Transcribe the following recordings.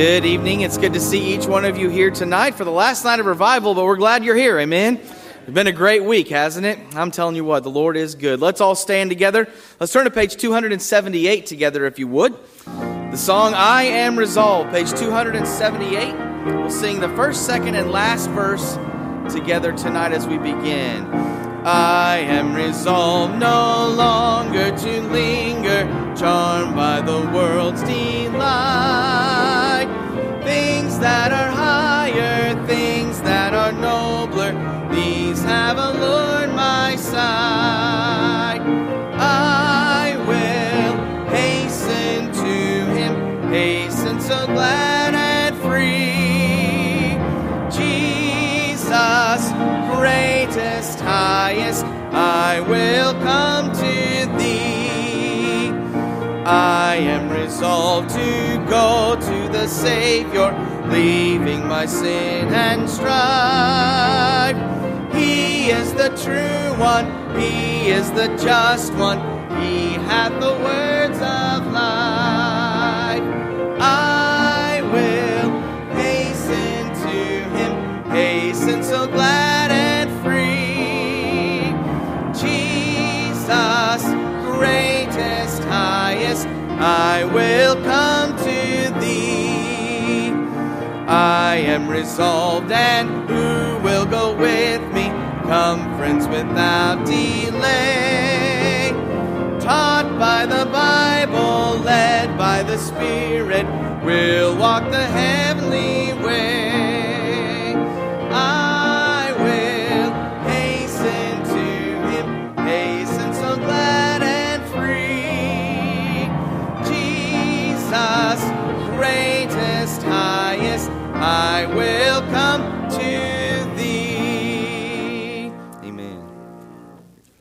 Good evening. It's good to see each one of you here tonight for the last night of revival, but we're glad you're here. Amen. It's been a great week, hasn't it? I'm telling you what, the Lord is good. Let's all stand together. Let's turn to page 278 together, if you would. The song I Am Resolved, page 278. We'll sing the first, second, and last verse together tonight as we begin. I am resolved no longer to linger, charmed by the world's delight. That are higher, things that are nobler, these have allured my sight. I will hasten to him, hasten so glad and free. Jesus, greatest, highest, I will come to thee. I am resolved to go to the Savior, leaving my sin and strife. He is the true one, He is the just one, He hath the words of life. I will hasten to Him, hasten so glad and free. Jesus, greatest, highest, I will come I am resolved, and who will go with me? Come, friends, without delay. Taught by the Bible, led by the Spirit, we'll walk the heavenly will come to Thee. Amen.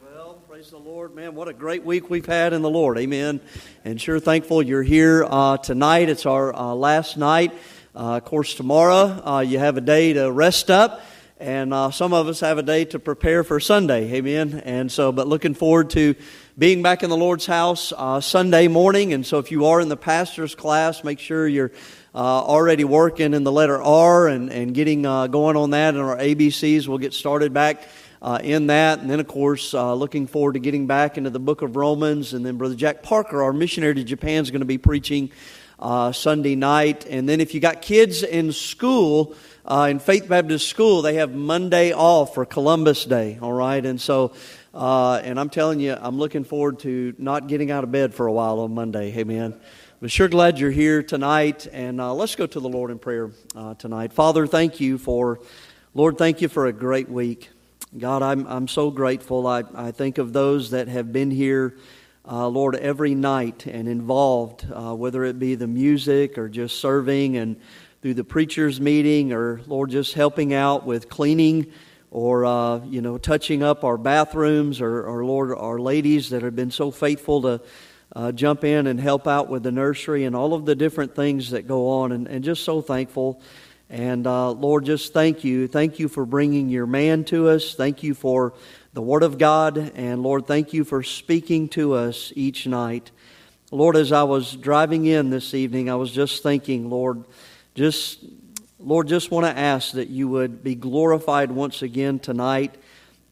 Well, praise the Lord, man. What a great week we've had in the Lord. Amen. And sure thankful you're here uh, tonight. It's our uh, last night. Uh, of course, tomorrow uh, you have a day to rest up. And uh, some of us have a day to prepare for Sunday. Amen. And so, but looking forward to being back in the Lord's house uh, Sunday morning. And so, if you are in the pastor's class, make sure you're already working in the letter R and, and getting uh, going on that. And our ABCs will get started back uh, in that. And then, of course, uh, looking forward to getting back into the book of Romans. And then, Brother Jack Parker, our missionary to Japan, is going to be preaching uh, Sunday night. And then, if you got kids in school, uh, in Faith Baptist School, they have Monday off for Columbus Day, all right? And so, uh, and I'm telling you, I'm looking forward to not getting out of bed for a while on Monday, amen. But sure glad you're here tonight, and uh, let's go to the Lord in prayer uh, tonight. Father, thank you for, Lord, thank you for a great week. God, I'm, I'm so grateful. I, I think of those that have been here, uh, Lord, every night and involved, uh, whether it be the music or just serving and through the preacher's meeting or, Lord, just helping out with cleaning or, uh, you know, touching up our bathrooms or, or, Lord, our ladies that have been so faithful to uh, jump in and help out with the nursery and all of the different things that go on. And, and just so thankful. And uh, Lord, just thank you. Thank you for bringing your man to us. Thank you for the Word of God. And Lord, thank you for speaking to us each night. Lord, as I was driving in this evening, I was just thinking, Lord, just Lord, just want to ask that you would be glorified once again tonight.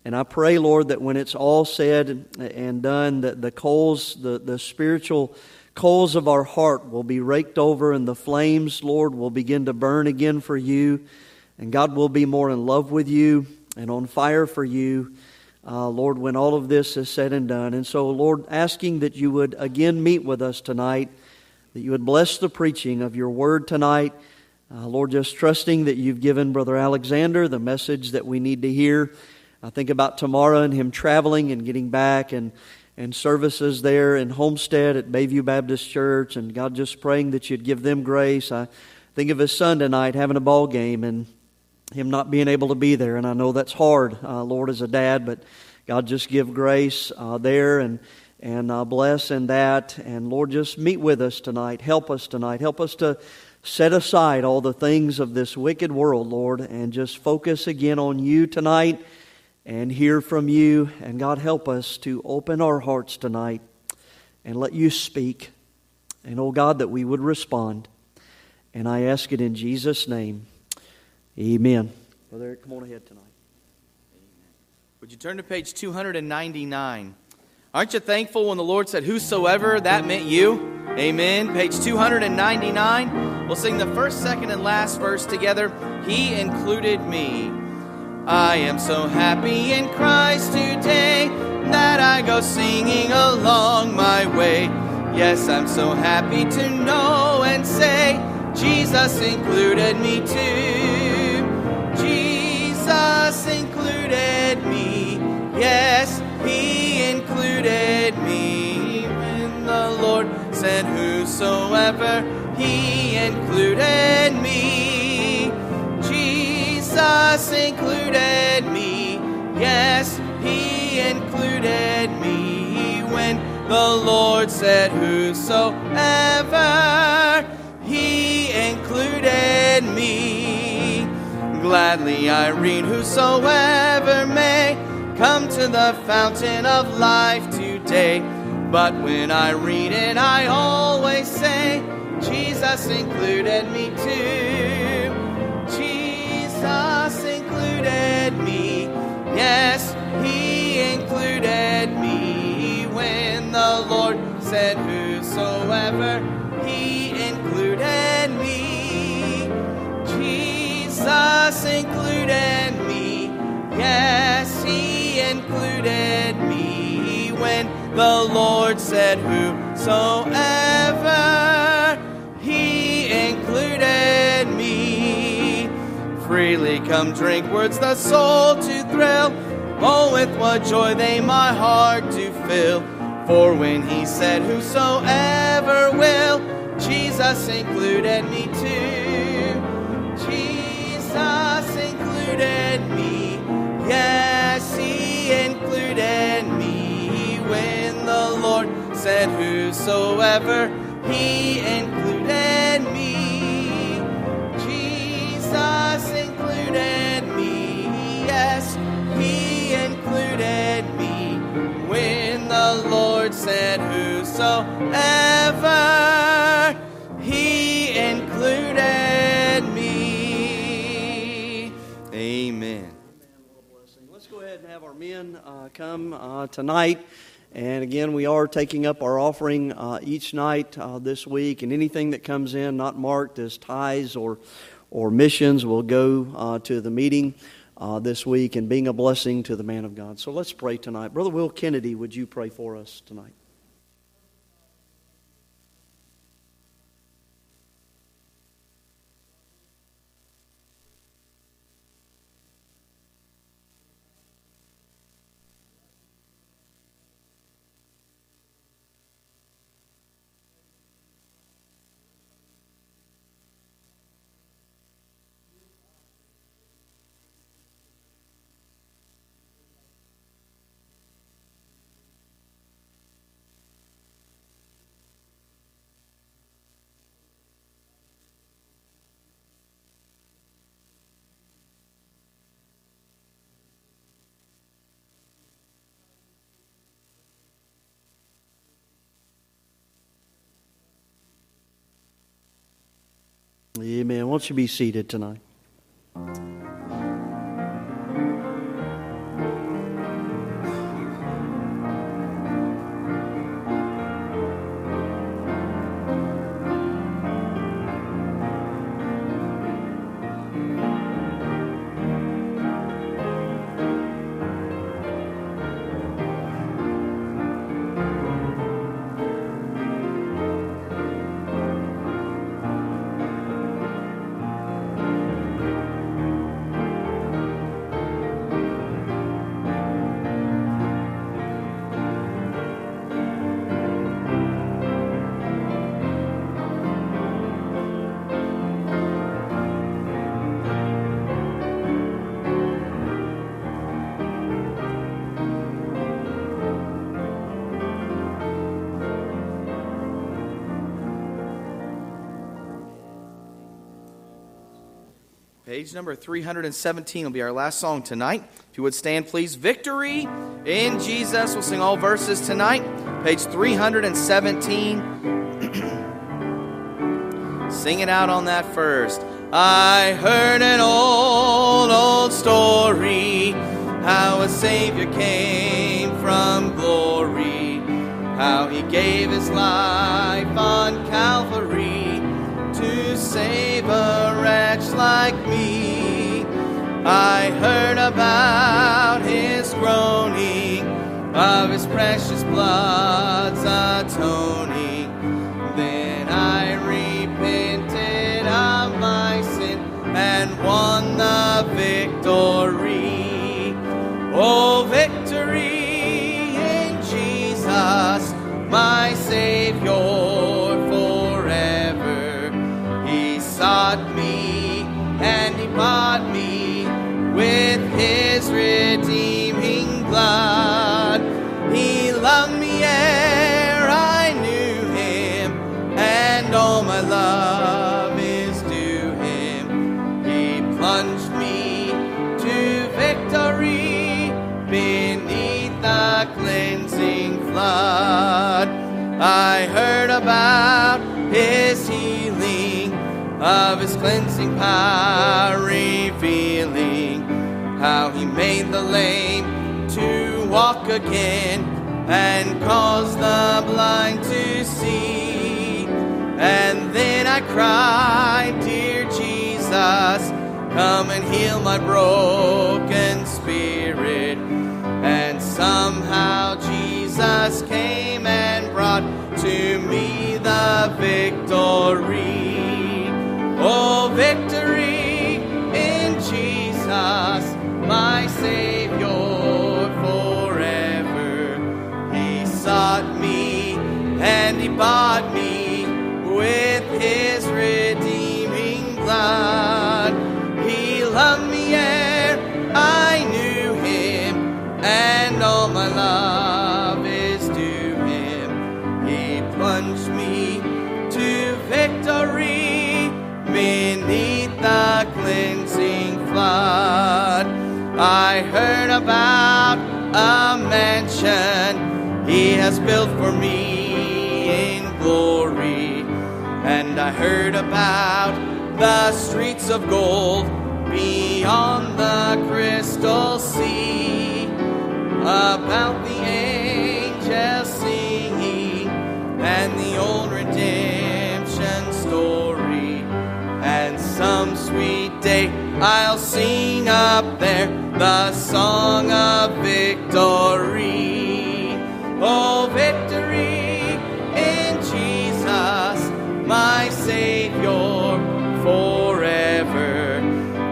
And I pray, Lord, that when it's all said and done, that the coals, the, the spiritual coals of our heart will be raked over and the flames, Lord, will begin to burn again for you. And God will be more in love with you and on fire for you, uh, Lord, when all of this is said and done. And so, Lord, asking that you would again meet with us tonight, that you would bless the preaching of your word tonight. Uh, Lord, just trusting that you've given Brother Alexander the message that we need to hear. I think about tomorrow and him traveling and getting back and, and services there in Homestead at Bayview Baptist Church. And God, just praying that you'd give them grace. I think of his son tonight having a ball game and him not being able to be there. And I know that's hard, uh, Lord, as a dad, but God, just give grace uh, there and, and uh, bless in that. And Lord, just meet with us tonight. Help us tonight. Help us to set aside all the things of this wicked world, Lord, and just focus again on you tonight and hear from you. And God, help us to open our hearts tonight and let you speak. And, oh God, that we would respond. And I ask it in Jesus' name. Amen. Brother Eric, come on ahead tonight. Would you turn to page 299? Aren't you thankful when the Lord said, Whosoever, that meant you? Amen. Page 299. We'll sing the first, second, and last verse together. He included me. I am so happy in Christ today that I go singing along my way. Yes, I'm so happy to know and say, Jesus included me too. Jesus included me. Yes, He included me. When the Lord said, Whosoever, He included me. Jesus included me. Yes, He included me. When the Lord said, Whosoever, He included me. Gladly I read, Whosoever may come to the fountain of life today. But when I read it, I always say, Jesus included me too. Jesus included me. Yes, He included me. When the Lord said, Whosoever, He included me. Jesus included me. Yes, He included me. When the Lord said, Whosoever, Freely come drink words the soul to thrill. Oh, with what joy they my heart to fill. For when He said, Whosoever will, Jesus included me too. Jesus included me. Yes, He included me. When the Lord said, Whosoever, He included me. He included me. Amen. Let's go ahead and have our men uh, come uh, tonight. And again, we are taking up our offering uh, each night uh, this week, and anything that comes in not marked as tithes or, or missions will go uh, to the meeting uh, this week and being a blessing to the man of God. So let's pray tonight. Brother Will Kennedy, would you pray for us tonight? Amen. Won't you be seated tonight? Page number 317 will be our last song tonight. If you would stand, please. Victory in Jesus. We'll sing all verses tonight. Page 317. Sing it out on that first. I heard an old, old story how a Savior came from glory, how he gave his life on Calvary to save wretch like me. I heard about his groaning, of his precious blood's I heard about his healing, of his cleansing power revealing, how he made the lame to walk again and caused the blind to see. And then I cried, Dear Jesus, come and heal my broken spirit. And somehow Jesus came to me the victory. Oh, victory in Jesus, my Savior forever. He sought me and he bought me with his redeeming blood. I heard about a mansion he has built for me in glory. And I heard about the streets of gold beyond the crystal sea, about the angels singing and the old redemption story. And some sweet day I'll sing up there the song of victory. Oh, victory in Jesus, my Savior forever.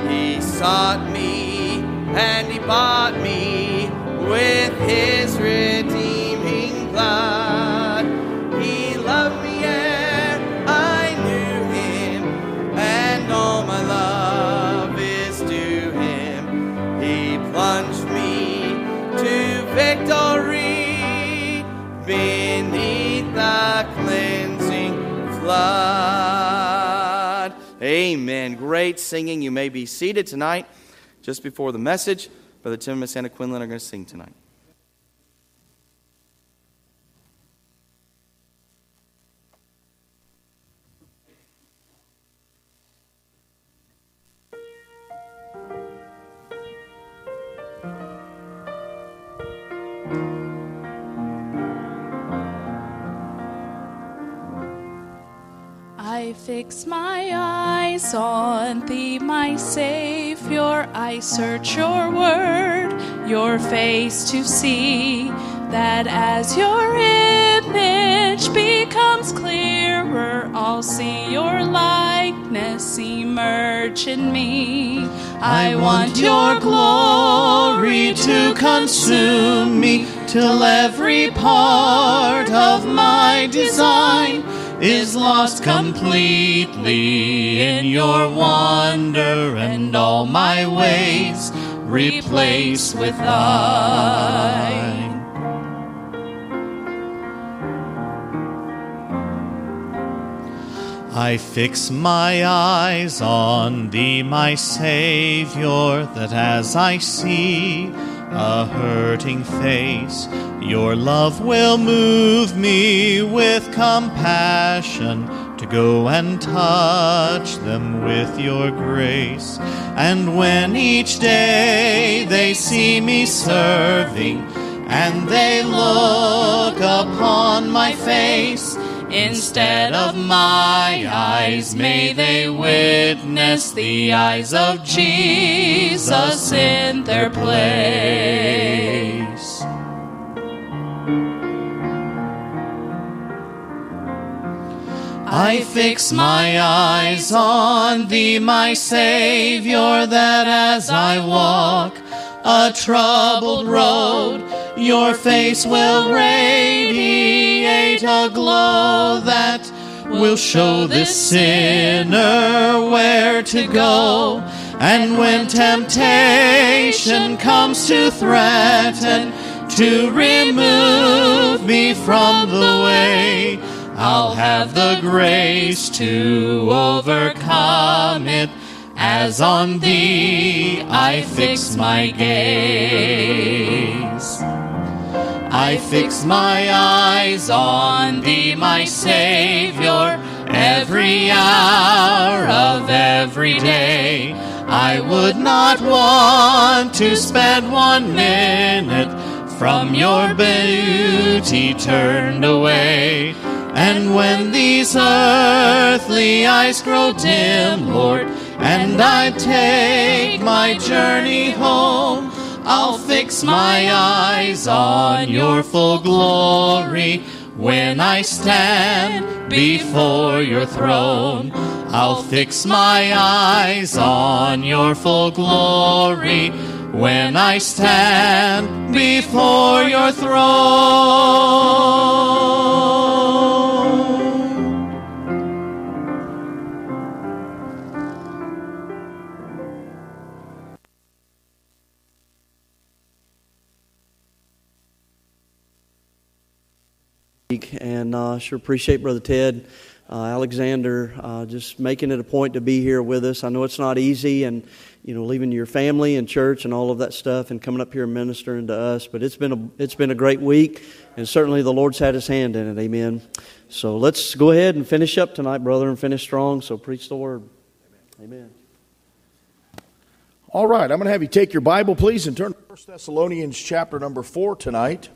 He sought me and he bought me with his redeeming flood. Amen. Great singing. You may be seated tonight. Just before the message, Brother Tim and Miss Anna Quinlan are going to sing tonight. I fix my eyes on thee, my Savior. I search your word, your face to see, that as your image becomes clearer, I'll see your likeness emerge in me. I want your glory to consume me till every part of my design is lost completely in your wonder and all my ways replace with thine. I fix my eyes on thee, my Savior, that as I see a hurting face, your love will move me with compassion to go and touch them with your grace. And when each day they see me serving, and they look upon my face, Instead of my eyes, may they witness the eyes of Jesus in their place. I fix my eyes on thee, my Savior, that as I walk a troubled road, your face will radiate a glow that will show this sinner where to go. And when temptation comes to threaten to remove me from the way, I'll have the grace to overcome it as on thee I fix my gaze. I fix my eyes on thee, my Savior, every hour of every day. I would not want to spend one minute from your beauty turned away. And when these earthly eyes grow dim, Lord, and I take my journey home, I'll fix my eyes on your full glory. When I stand before your throne, I'll fix my eyes on your full glory. When I stand before your throne. And uh, sure appreciate Brother Ted, uh, Alexander, uh, just making it a point to be here with us. I know it's not easy, and you know, leaving your family and church and all of that stuff, and coming up here and ministering to us. But it's been a it's been a great week, and certainly the Lord's had His hand in it. Amen. So let's go ahead and finish up tonight, brother, and finish strong. So preach the word. Amen. All right, I'm going to have you take your Bible, please, and turn to 1 Thessalonians chapter number 4 tonight.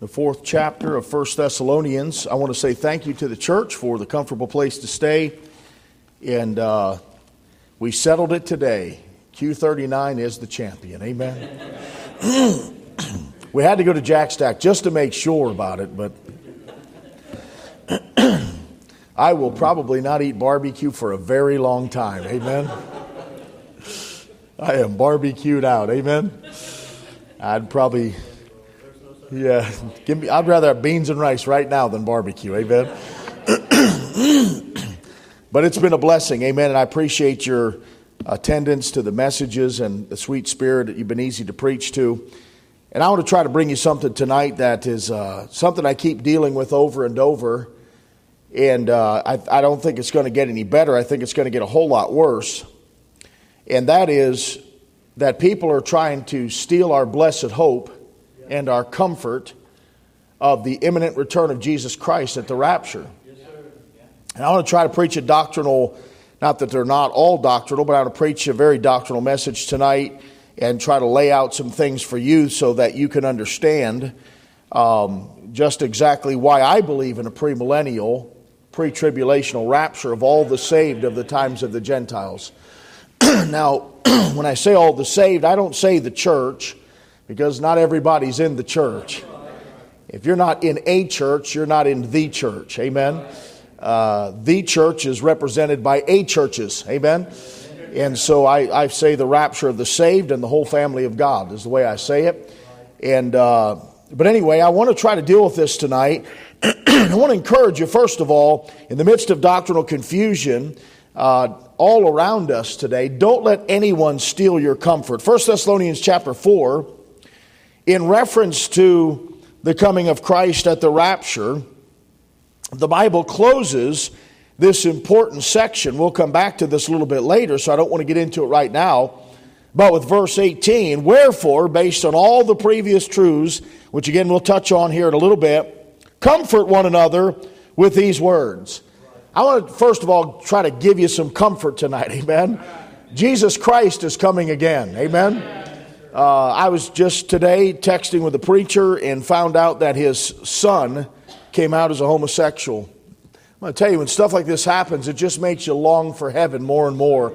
The fourth chapter of 1 Thessalonians. I want to say thank you to the church for the comfortable place to stay. And uh, we settled it today. Q39 is the champion. Amen. we had to go to Jack Stack just to make sure about it, but I will probably not eat barbecue for a very long time. Amen. I am barbecued out. Amen. I'd probably, yeah, give me. I'd rather have beans and rice right now than barbecue. Amen. but it's been a blessing. Amen. And I appreciate your attendance to the messages and the sweet spirit that you've been easy to preach to. And I want to try to bring you something tonight that is uh, something I keep dealing with over and over. And uh, I, I don't think it's going to get any better. I think it's going to get a whole lot worse and that is that people are trying to steal our blessed hope and our comfort of the imminent return of Jesus Christ at the rapture. And I want to try to preach a doctrinal, not that they're not all doctrinal, but I want to preach a very doctrinal message tonight and try to lay out some things for you so that you can understand um, just exactly why I believe in a premillennial, pre tribulational rapture of all the saved of the times of the Gentiles. now, when I say all the saved, I don't say the church because not everybody's in the church. If you're not in a church, you're not in the church. Amen. Uh, the church is represented by a churches. Amen. And so I, I, say the rapture of the saved and the whole family of God is the way I say it. And uh, but anyway, I want to try to deal with this tonight. I want to encourage you, first of all, in the midst of doctrinal confusion. Uh, all around us today. Don't let anyone steal your comfort. 1 Thessalonians chapter 4, in reference to the coming of Christ at the rapture, the Bible closes this important section. We'll come back to this a little bit later, so I don't want to get into it right now. But with verse 18, wherefore, based on all the previous truths, which again we'll touch on here in a little bit, comfort one another with these words. I want to, first of all, try to give you some comfort tonight. Amen. Jesus Christ is coming again. Amen. Uh, I was just today texting with a preacher and found out that his son came out as a homosexual. I'm going to tell you, when stuff like this happens, it just makes you long for heaven more and more.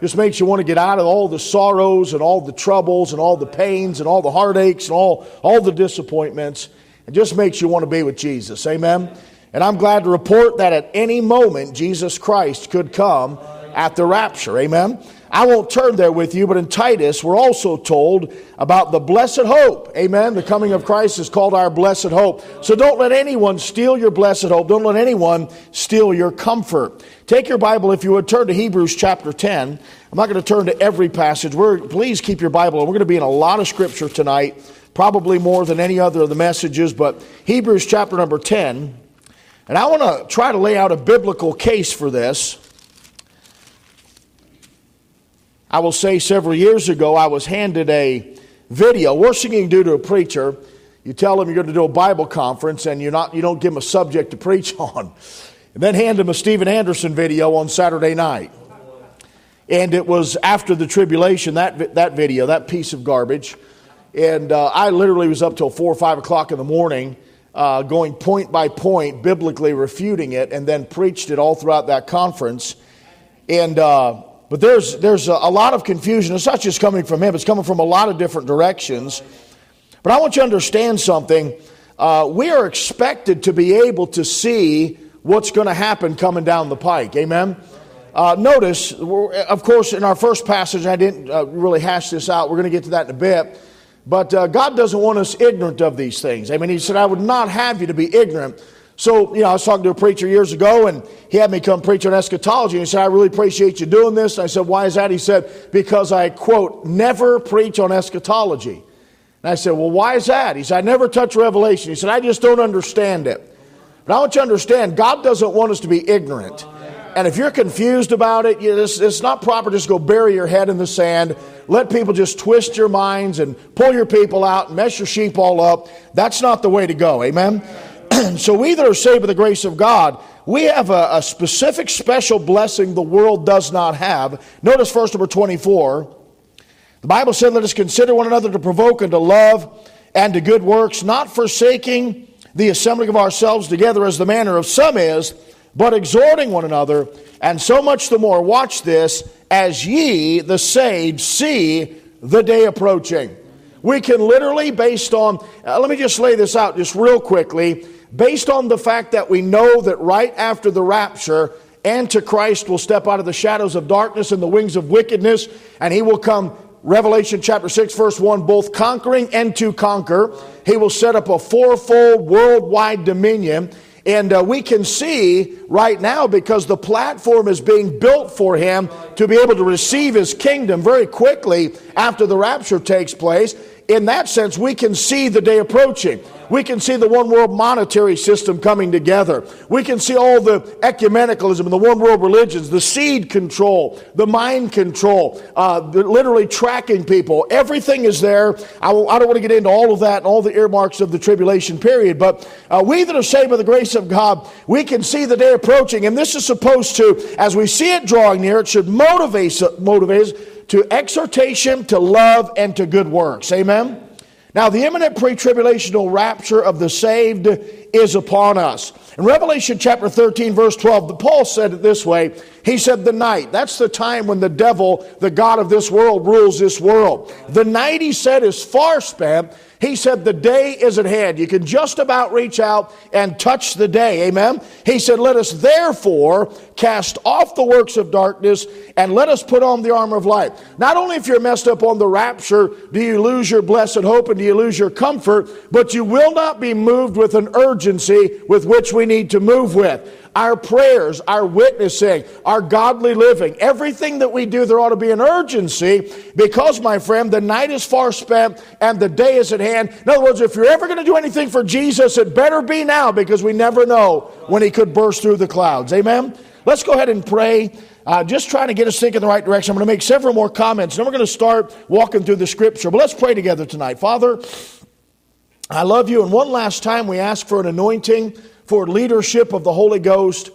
Just makes you want to get out of all the sorrows and all the troubles and all the pains and all the heartaches and all, all the disappointments. It just makes you want to be with Jesus. Amen. And I'm glad to report that at any moment, Jesus Christ could come at the rapture. Amen. I won't turn there with you, but in Titus, we're also told about the blessed hope. Amen. The coming of Christ is called our blessed hope. So don't let anyone steal your blessed hope. Don't let anyone steal your comfort. Take your Bible, if you would, turn to Hebrews chapter 10. I'm not going to turn to every passage. We're, please keep your Bible. We're going to be in a lot of scripture tonight, probably more than any other of the messages, but Hebrews chapter number 10. And I want to try to lay out a biblical case for this. I will say several years ago, I was handed a video. Worst thing you can do to a preacher, you tell him you're going to do a Bible conference and you're not, you don't give him a subject to preach on. And then hand him a Steven Anderson video on Saturday night. And it was after the tribulation, that, that video, that piece of garbage. And uh, I literally was up till 4 or 5 o'clock in the morning, uh, going point by point, biblically refuting it, and then preached it all throughout that conference. And uh, but there's, there's a, a lot of confusion. It's not just coming from him, it's coming from a lot of different directions. But I want you to understand something. Uh, we are expected to be able to see what's going to happen coming down the pike. Amen? Uh, notice, of course, in our first passage, I didn't uh, really hash this out. We're going to get to that in a bit. But uh, God doesn't want us ignorant of these things. I mean, He said, I would not have you to be ignorant. So, you know, I was talking to a preacher years ago, and he had me come preach on eschatology. And he said, I really appreciate you doing this. And I said, Why is that? He said, Because I, quote, never preach on eschatology. And I said, Well, why is that? He said, I never touch Revelation. He said, I just don't understand it. But I want you to understand, God doesn't want us to be ignorant. And if you're confused about it, it's, not proper just go bury your head in the sand. Let people just twist your minds and pull your people out and mess your sheep all up. That's not the way to go. Amen? so we that are saved by the grace of God, we have a, a, specific special blessing the world does not have. Notice verse number 24. The Bible said, Let us consider one another to provoke unto love and to good works, not forsaking the assembling of ourselves together as the manner of some is, but exhorting one another, and so much the more, watch this, as ye, the saved, see the day approaching. We can literally, based on, uh, let me just lay this out just real quickly based on the fact that we know that right after the rapture, Antichrist will step out of the shadows of darkness and the wings of wickedness, and he will come, Revelation chapter 6, verse 1, both conquering and to conquer. He will set up a fourfold worldwide dominion. And uh, we can see right now because the platform is being built for him to be able to receive his kingdom very quickly after the rapture takes place. In that sense, we can see the day approaching. We can see the one world monetary system coming together. We can see all the ecumenicalism and the one world religions, the seed control, the mind control, uh, literally tracking people. Everything is there. I, don't want to get into all of that and all the earmarks of the tribulation period, but uh, we that are saved by the grace of God, we can see the day approaching. And this is supposed to, as we see it drawing near, it should motivate, motivate us to exhortation, to love, and to good works. Amen? Now, the imminent pre tribulational rapture of the saved is upon us. In Revelation chapter 13, verse 12, Paul said it this way He said, The night, that's the time when the devil, the God of this world, rules this world. The night, he said, is far spent. He said, The day is at hand. You can just about reach out and touch the day. Amen. He said, Let us therefore cast off the works of darkness and let us put on the armor of light. Not only if you're messed up on the rapture, do you lose your blessed hope and do you lose your comfort, but you will not be moved with an urgency with which we need to move with our prayers, our witnessing, our godly living, everything that we do, there ought to be an urgency because, my friend, the night is far spent and the day is at hand. In other words, if you're ever going to do anything for Jesus, it better be now because we never know when he could burst through the clouds. Amen? Let's go ahead and pray. Uh, just trying to get us thinking the right direction. I'm going to make several more comments, and then we're going to start walking through the scripture. But let's pray together tonight. Father, I love you, and one last time we ask for an anointing for leadership of the Holy Ghost.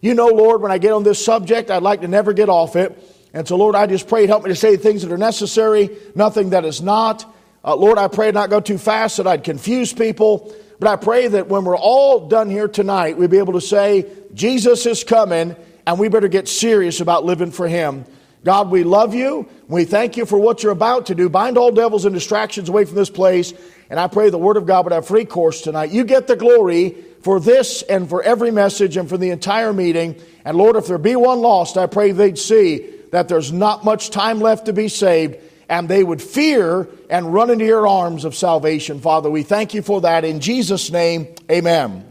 You know, Lord, when I get on this subject, I'd like to never get off it. And so, Lord, I just pray, help me to say things that are necessary, nothing that is not. Uh, Lord, I pray not go too fast that I'd confuse people. But I pray that when we're all done here tonight, we'll be able to say, Jesus is coming, and we better get serious about living for Him. God, we love you. We thank you for what you're about to do. Bind all devils and distractions away from this place. And I pray the Word of God would have free course tonight. You get the glory for this and for every message and for the entire meeting. And Lord, if there be one lost, I pray they'd see that there's not much time left to be saved and they would fear and run into your arms of salvation. Father, we thank you for that. In Jesus' name, amen.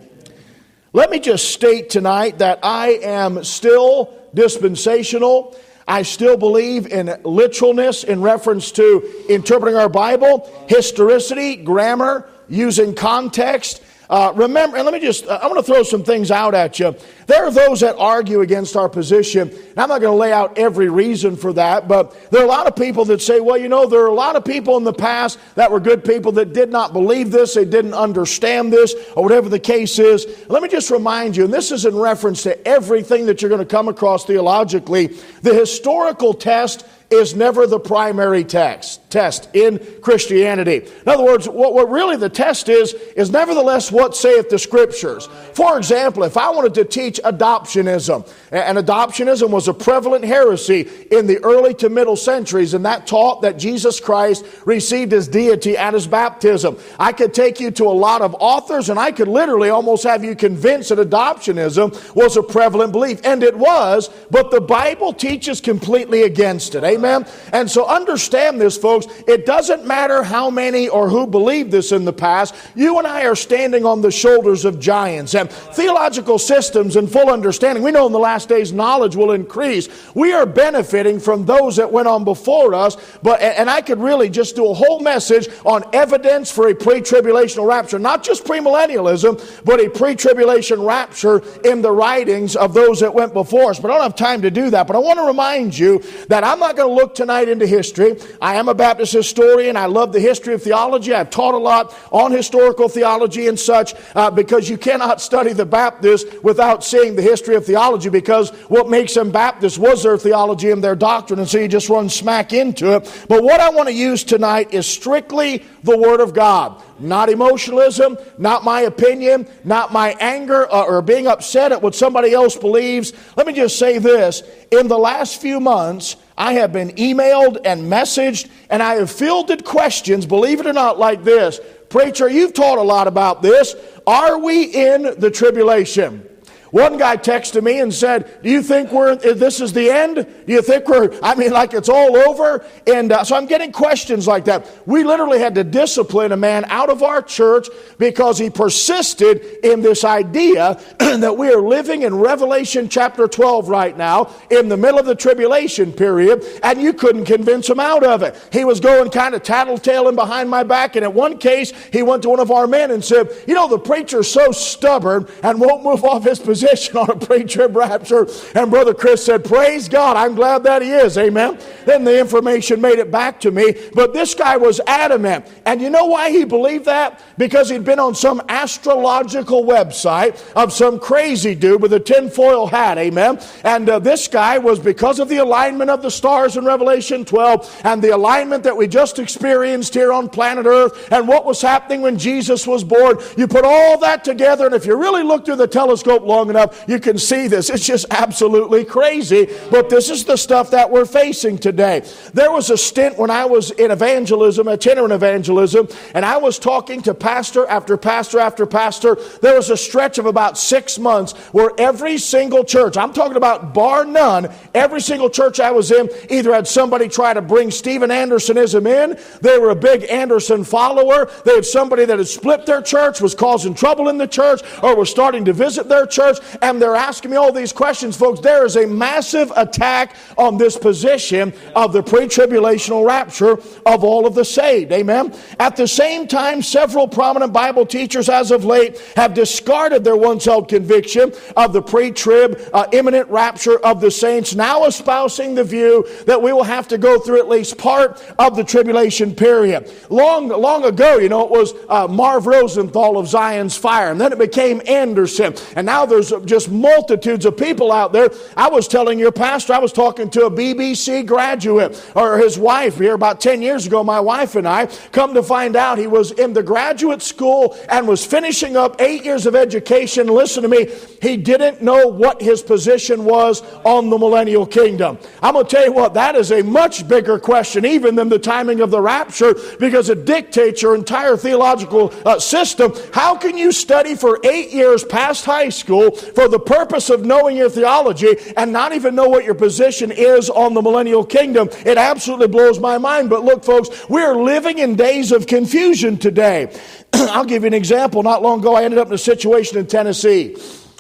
Let me just state tonight that I am still dispensational. I still believe in literalness in reference to interpreting our Bible, historicity, grammar, using context. Uh, remember, and let me just, uh, I want to throw some things out at you. There are those that argue against our position. And I'm not going to lay out every reason for that, but there are a lot of people that say, well, you know, there are a lot of people in the past that were good people that did not believe this, they didn't understand this, or whatever the case is. Let me just remind you, and this is in reference to everything that you're going to come across theologically, the historical test is never the primary text, test in Christianity. In other words, what, what really the test is, is nevertheless what saith the scriptures. For example, if I wanted to teach adoptionism, and adoptionism was a prevalent heresy in the early to middle centuries, and that taught that Jesus Christ received his deity at his baptism. I could take you to a lot of authors, and I could literally almost have you convinced that adoptionism was a prevalent belief. And it was, but the Bible teaches completely against it. Amen? And so understand this, folks. It doesn't matter how many or who believed this in the past. You and I are standing on the shoulders of giants and theological systems and full understanding. We know in the last days knowledge will increase. We are benefiting from those that went on before us. But and I could really just do a whole message on evidence for a pre-tribulational rapture, not just premillennialism, but a pre-tribulation rapture in the writings of those that went before us. But I don't have time to do that. But I want to remind you that I'm not going to look tonight into history. I am a Baptist historian. I love the history of theology. I've taught a lot on historical theology and such uh, because you cannot study the Baptists without seeing the history of theology because what makes them Baptists was their theology and their doctrine, and so you just run smack into it. But what I want to use tonight is strictly the Word of God. Not emotionalism, not my opinion, not my anger uh, or being upset at what somebody else believes. Let me just say this. In the last few months, I have been emailed and messaged, and I have fielded questions, believe it or not, like this Preacher, you've taught a lot about this. Are we in the tribulation? One guy texted me and said, Do you think we're, this is the end? Do you think we're, I mean, like it's all over? And uh, so I'm getting questions like that. We literally had to discipline a man out of our church because he persisted in this idea that we are living in Revelation chapter 12 right now in the middle of the tribulation period, and you couldn't convince him out of it. He was going kind of tattletaling behind my back, and in one case, he went to one of our men and said, You know, the preacher's so stubborn and won't move off his position position on a pre-trib rapture. And Brother Chris said, Praise God, I'm glad that he is. Amen. Then the information made it back to me. But this guy was adamant. And you know why he believed that? Because he'd been on some astrological website of some crazy dude with a tinfoil hat. Amen. And uh, this guy was because of the alignment of the stars in Revelation 12 and the alignment that we just experienced here on planet Earth and what was happening when Jesus was born. You put all that together, and if you really look through the telescope long long enough, you can see this. It's just absolutely crazy. But this is the stuff that we're facing today. There was a stint when I was in evangelism, itinerant evangelism, and I was talking to pastor after pastor after pastor. There was a stretch of about six months where every single church, I'm talking about bar none, every single church I was in either had somebody try to bring Steven Andersonism in, they were a big Anderson follower, they had somebody that had split their church, was causing trouble in the church, or was starting to visit their church church and they're asking me all these questions, folks. There is a massive attack on this position of the pre tribulational rapture of all of the saved. Amen. At the same time, several prominent Bible teachers as of late have discarded their once held conviction of the pre trib uh, imminent rapture of the saints, now espousing the view that we will have to go through at least part of the tribulation period. Long, long ago, you know, it was uh, Marv Rosenthal of Zion's Fire, and then it became Anderson, and now there's just multitudes of people out there. I was telling your pastor, I was talking to a BBC graduate or his wife here about 10 years ago, my wife and I, come to find out he was in the graduate school and was finishing up eight years of education. Listen to me, he didn't know what his position was on the millennial kingdom. I'm going to tell you what, that is a much bigger question, even than the timing of the rapture, because it dictates your entire theological uh, system. How can you study for eight years past high school for the purpose of knowing your theology and not even know what your position is on the millennial kingdom? It absolutely blows my mind. But look, folks, we're living in days of confusion today. I'll give you an example. Not long ago, I ended up in a situation in Tennessee.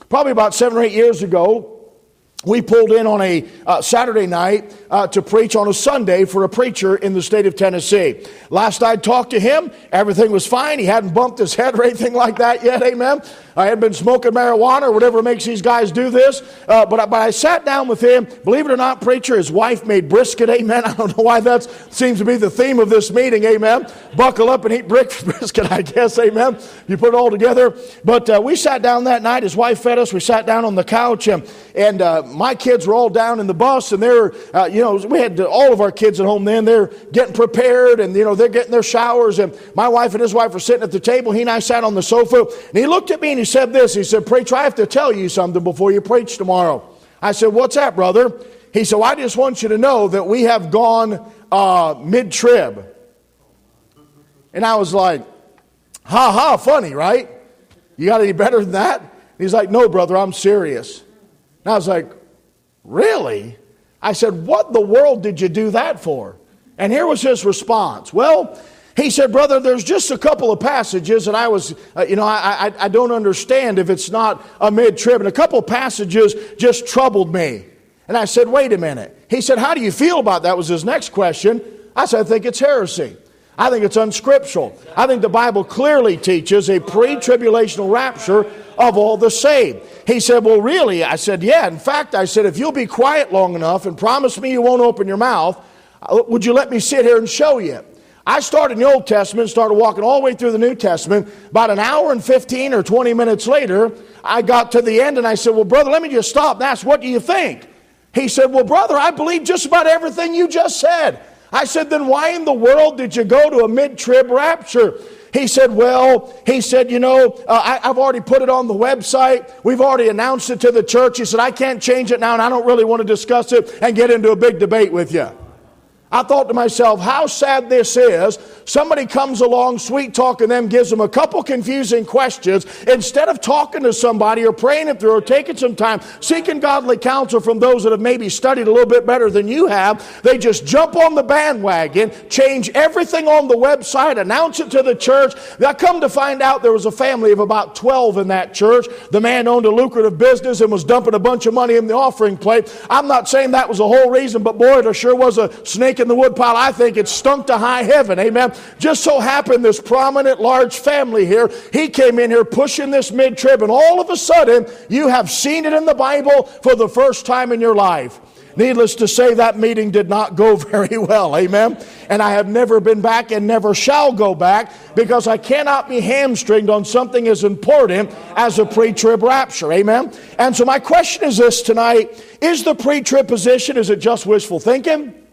Probably about seven or eight years ago, we pulled in on a uh, Saturday night uh, to preach on a Sunday for a preacher in the state of Tennessee. Last I talked to him, everything was fine. He hadn't bumped his head or anything like that yet, amen. I had been smoking marijuana or whatever makes these guys do this. Uh, but, I, but I sat down with him. Believe it or not, preacher, his wife made brisket, amen. I don't know why that seems to be the theme of this meeting, amen. Buckle up and eat brisket, I guess, amen. You put it all together. But uh, we sat down that night. His wife fed us. We sat down on the couch, and, and uh, my kids were all down in the bus, and they're, uh, you know, we had all of our kids at home then. They're getting prepared, and, you know, they're getting their showers, and my wife and his wife were sitting at the table. He and I sat on the sofa, and he looked at me and he said this. He said, Preacher, I have to tell you something before you preach tomorrow. I said, What's that, brother? He said, well, I just want you to know that we have gone uh, mid trib. And I was like, Ha ha, funny, right? You got any better than that? He's like, No, brother, I'm serious. And I was like, Really? I said, What the world did you do that for? And here was his response. Well, he said, Brother, there's just a couple of passages, and I was, uh, you know, I, I, I don't understand if it's not a mid trib. And a couple of passages just troubled me. And I said, Wait a minute. He said, How do you feel about that? Was his next question. I said, I think it's heresy. I think it's unscriptural. I think the Bible clearly teaches a pre tribulational rapture of all the saved. He said, Well, really? I said, Yeah. In fact, I said, If you'll be quiet long enough and promise me you won't open your mouth, uh, would you let me sit here and show you? I started in the Old Testament, started walking all the way through the New Testament. About an hour and 15 or 20 minutes later, I got to the end and I said, Well, brother, let me just stop and ask, what do you think? He said, Well, brother, I believe just about everything you just said. I said, Then why in the world did you go to a mid trib rapture? He said, Well, he said, You know, uh, I, have already put it on the website. We've already announced it to the church. He said, I can't change it now, and I don't really want to discuss it and get into a big debate with you. I thought to myself, how sad this is. Somebody comes along, sweet talking them, gives them a couple confusing questions. Instead of talking to somebody or praying it through or taking some time, seeking godly counsel from those that have maybe studied a little bit better than you have, they just jump on the bandwagon, change everything on the website, announce it to the church. I come to find out there was a family of about 12 in that church. The man owned a lucrative business and was dumping a bunch of money in the offering plate. I'm not saying that was the whole reason, but boy, there sure was a snake in the woodpile, I think it stunk to high heaven. Amen. Just so happened this prominent large family here, he came in here pushing this mid trib, and all of a sudden, you have seen it in the Bible for the first time in your life. Needless to say, that meeting did not go very well. Amen. And I have never been back and never shall go back because I cannot be hamstringed on something as important as a pre trib rapture. Amen. And so, my question is this tonight Is the pre trib position, is it just wishful thinking?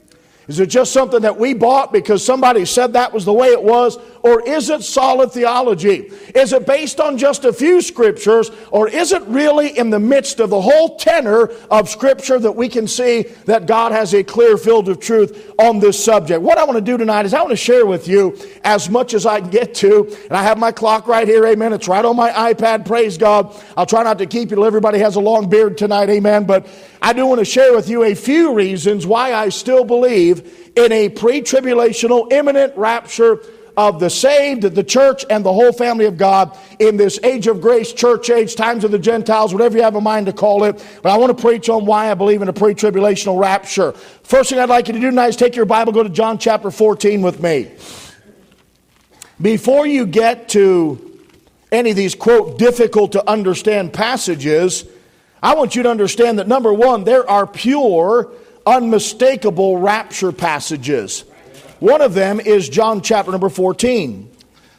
Is it just something that we bought because somebody said that was the way it was? Or is it solid theology? Is it based on just a few scriptures? Or is it really in the midst of the whole tenor of scripture that we can see that God has a clear field of truth on this subject? What I want to do tonight is I want to share with you as much as I can get to. And I have my clock right here, amen. It's right on my iPad, praise God. I'll try not to keep you till everybody has a long beard tonight, amen. But I do want to share with you a few reasons why I still believe in a pre tribulational imminent rapture of the saved, the church, and the whole family of God in this age of grace, church age, times of the Gentiles, whatever you have in mind to call it. But I want to preach on why I believe in a pre tribulational rapture. First thing I'd like you to do tonight is take your Bible, go to John chapter 14 with me. Before you get to any of these, quote, difficult to understand passages, I want you to understand that number one, there are pure, unmistakable rapture passages. One of them is John chapter number 14.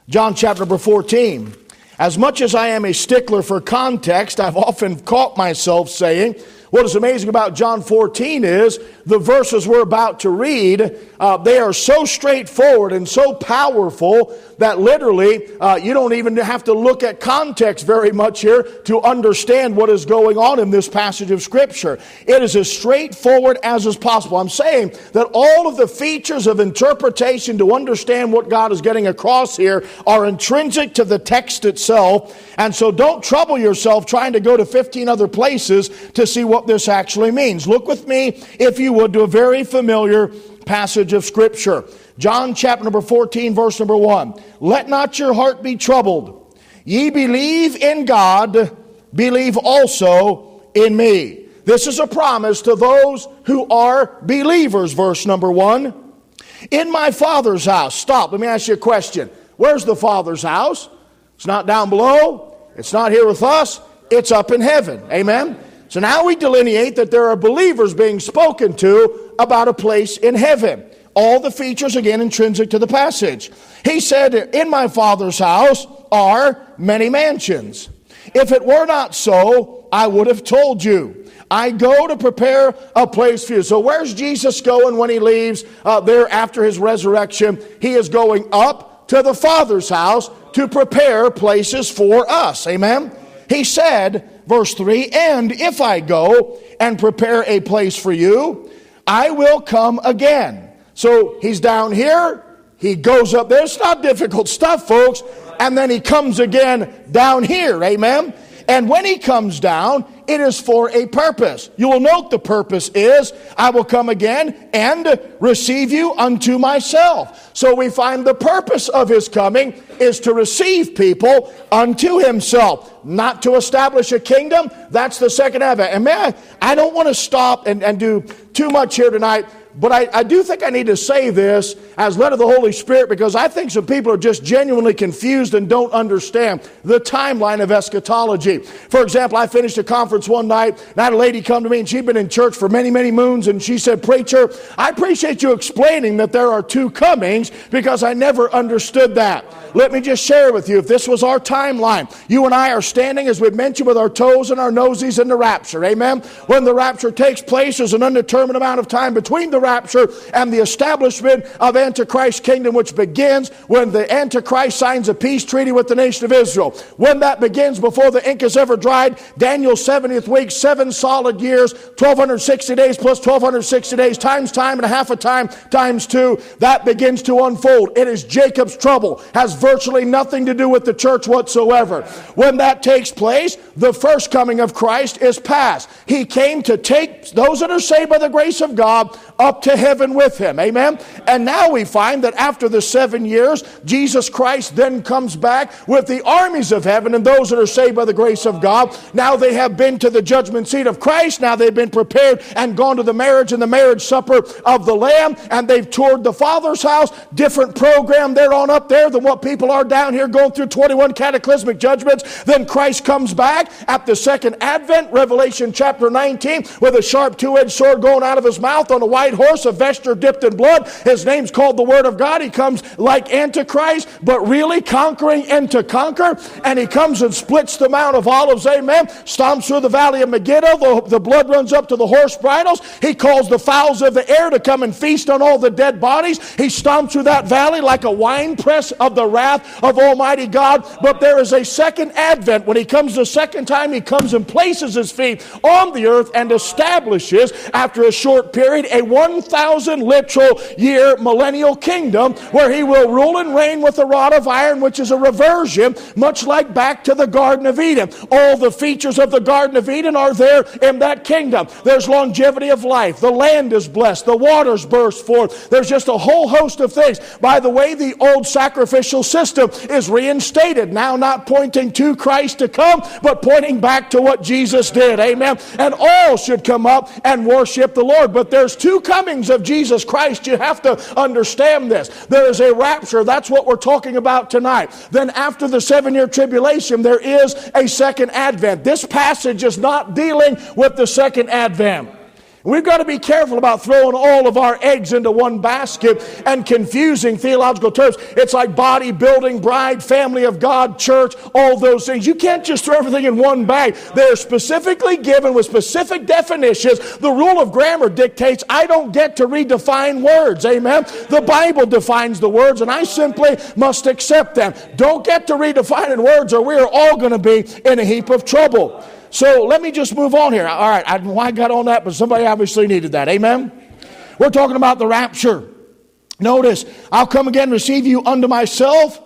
John chapter number 14. As much as I am a stickler for context, I've often caught myself saying, what is amazing about John 14 is the verses we're about to read, uh, they are so straightforward and so powerful that literally uh, you don't even have to look at context very much here to understand what is going on in this passage of Scripture. It is as straightforward as is possible. I'm saying that all of the features of interpretation to understand what God is getting across here are intrinsic to the text itself. And so don't trouble yourself trying to go to 15 other places to see what this actually means. Look with me, if you would, to a very familiar passage of Scripture. John chapter number 14, verse number 1. Let not your heart be troubled. Ye believe in God, believe also in me. This is a promise to those who are believers, verse number 1. In my Father's house. Stop. Let me ask you a question. Where's the Father's house? It's not down below. It's not here with us. It's up in heaven. Amen. So now we delineate that there are believers being spoken to about a place in heaven. All the features, again, intrinsic to the passage. He said, In my Father's house are many mansions. If it were not so, I would have told you. I go to prepare a place for you. So, where's Jesus going when he leaves uh, there after his resurrection? He is going up to the Father's house to prepare places for us. Amen? He said, verse 3 And if I go and prepare a place for you, I will come again. So he's down here, he goes up there. It's not difficult stuff, folks. And then he comes again down here. Amen. And when he comes down, it is for a purpose. You will note the purpose is, I will come again and receive you unto myself. So we find the purpose of his coming is to receive people unto himself, not to establish a kingdom. That's the second advent. And man, I don't want to stop and, and do too much here tonight but I, I, do think I need to say this as led of the Holy Spirit because I think some people are just genuinely confused and don't understand the timeline of eschatology. For example, I finished a conference one night and I had a lady come to me and she'd been in church for many, many moons and she said, Preacher, I appreciate you explaining that there are two comings because I never understood that. Let me just share with you if this was our timeline, you and I are standing, as we've mentioned, with our toes and our noses in the rapture. Amen. When the rapture takes place, there's an undetermined amount of time between the rapture and the establishment of Antichrist's kingdom, which begins when the Antichrist signs a peace treaty with the nation of Israel. When that begins, before the ink is ever dried, Daniel's 70th week, seven solid years, 1260 days plus 1260 days, times time and a half a time, times two, that begins to unfold. It is Jacob's trouble, has virtually nothing to do with the church whatsoever. When that takes place, the first coming of Christ is past. He came to take those that are saved by the grace of God up to heaven with him. Amen. And now we find that after the seven years, Jesus Christ then comes back with the armies of heaven and those that are saved by the grace of God. Now they have been to the judgment seat of Christ. Now they've been prepared and gone to the marriage and the marriage supper of the Lamb. And they've toured the Father's house. Different program they're on up there than what people are down here going through 21 cataclysmic judgments. Then Christ comes back at the second advent, Revelation chapter 19, with a sharp two edged sword going out of his mouth on a white horse, a vesture dipped in blood. His name's called the Word of God. He comes like Antichrist, but really conquering and to conquer. And he comes and splits the Mount of Olives, amen. Stomps through the valley of Megiddo. The, the blood runs up to the horse bridles. He calls the fowls of the air to come and feast on all the dead bodies. He stomps through that valley like a wine press of the wrath of Almighty God. But there is a second advent. When he comes the second time, he comes and places his feet on the earth and establishes, after a short period, a one 1,000 literal year millennial kingdom where he will rule and reign with a rod of iron, which is a reversion, much like back to the Garden of Eden. All the features of the Garden of Eden are there in that kingdom. There's longevity of life. The land is blessed. The waters burst forth. There's just a whole host of things. By the way, the old sacrificial system is reinstated, now not pointing to Christ to come, but pointing back to what Jesus did. Amen. And all should come up and worship the Lord. But there's two comings of Jesus Christ. You have to understand this. There is a rapture. That's what we're talking about tonight. Then after the seven year tribulation, there is a second advent. This passage is not dealing with the second advent. We've got to be careful about throwing all of our eggs into one basket and confusing theological terms. It's like body, building, bride, family of God, church, all those things. You can't just throw everything in one bag. They're specifically given with specific definitions. The rule of grammar dictates I don't get to redefine words. Amen. The Bible defines the words, and I simply must accept them. Don't get to redefining words, or we're all going to be in a heap of trouble. So let me just move on here. All right, I I got on that, but somebody obviously needed that. Amen? We're talking about the rapture. Notice, I'll come again receive you unto myself,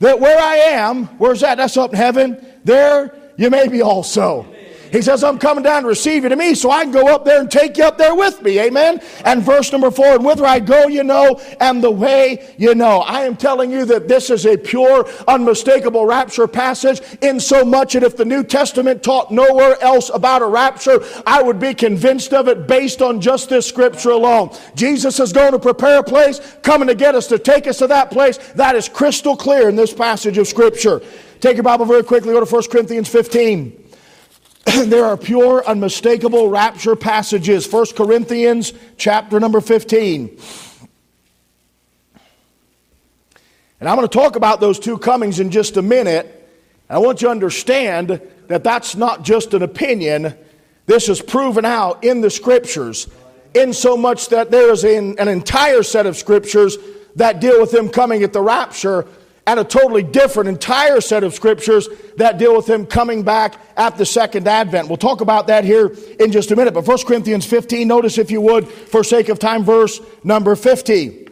that where I am, where's that? That's up in heaven. There you may be also. He says, I'm coming down to receive you to me so I can go up there and take you up there with me. Amen. And verse number four, and whither I go, you know, and the way you know. I am telling you that this is a pure, unmistakable rapture passage, in so much that if the New Testament taught nowhere else about a rapture, I would be convinced of it based on just this scripture alone. Jesus is going to prepare a place, coming to get us to take us to that place. That is crystal clear in this passage of scripture. Take your Bible very quickly, go to 1 Corinthians 15. there are pure, unmistakable rapture passages. 1 Corinthians chapter number 15. And I'm going to talk about those two comings in just a minute. I want you to understand that that's not just an opinion. This is proven out in the scriptures, in so much that there is an, an entire set of scriptures that deal with them coming at the rapture and a totally different entire set of scriptures that deal with him coming back at the second advent. We'll talk about that here in just a minute. But 1 Corinthians 15, notice if you would, for sake of time, verse number 50.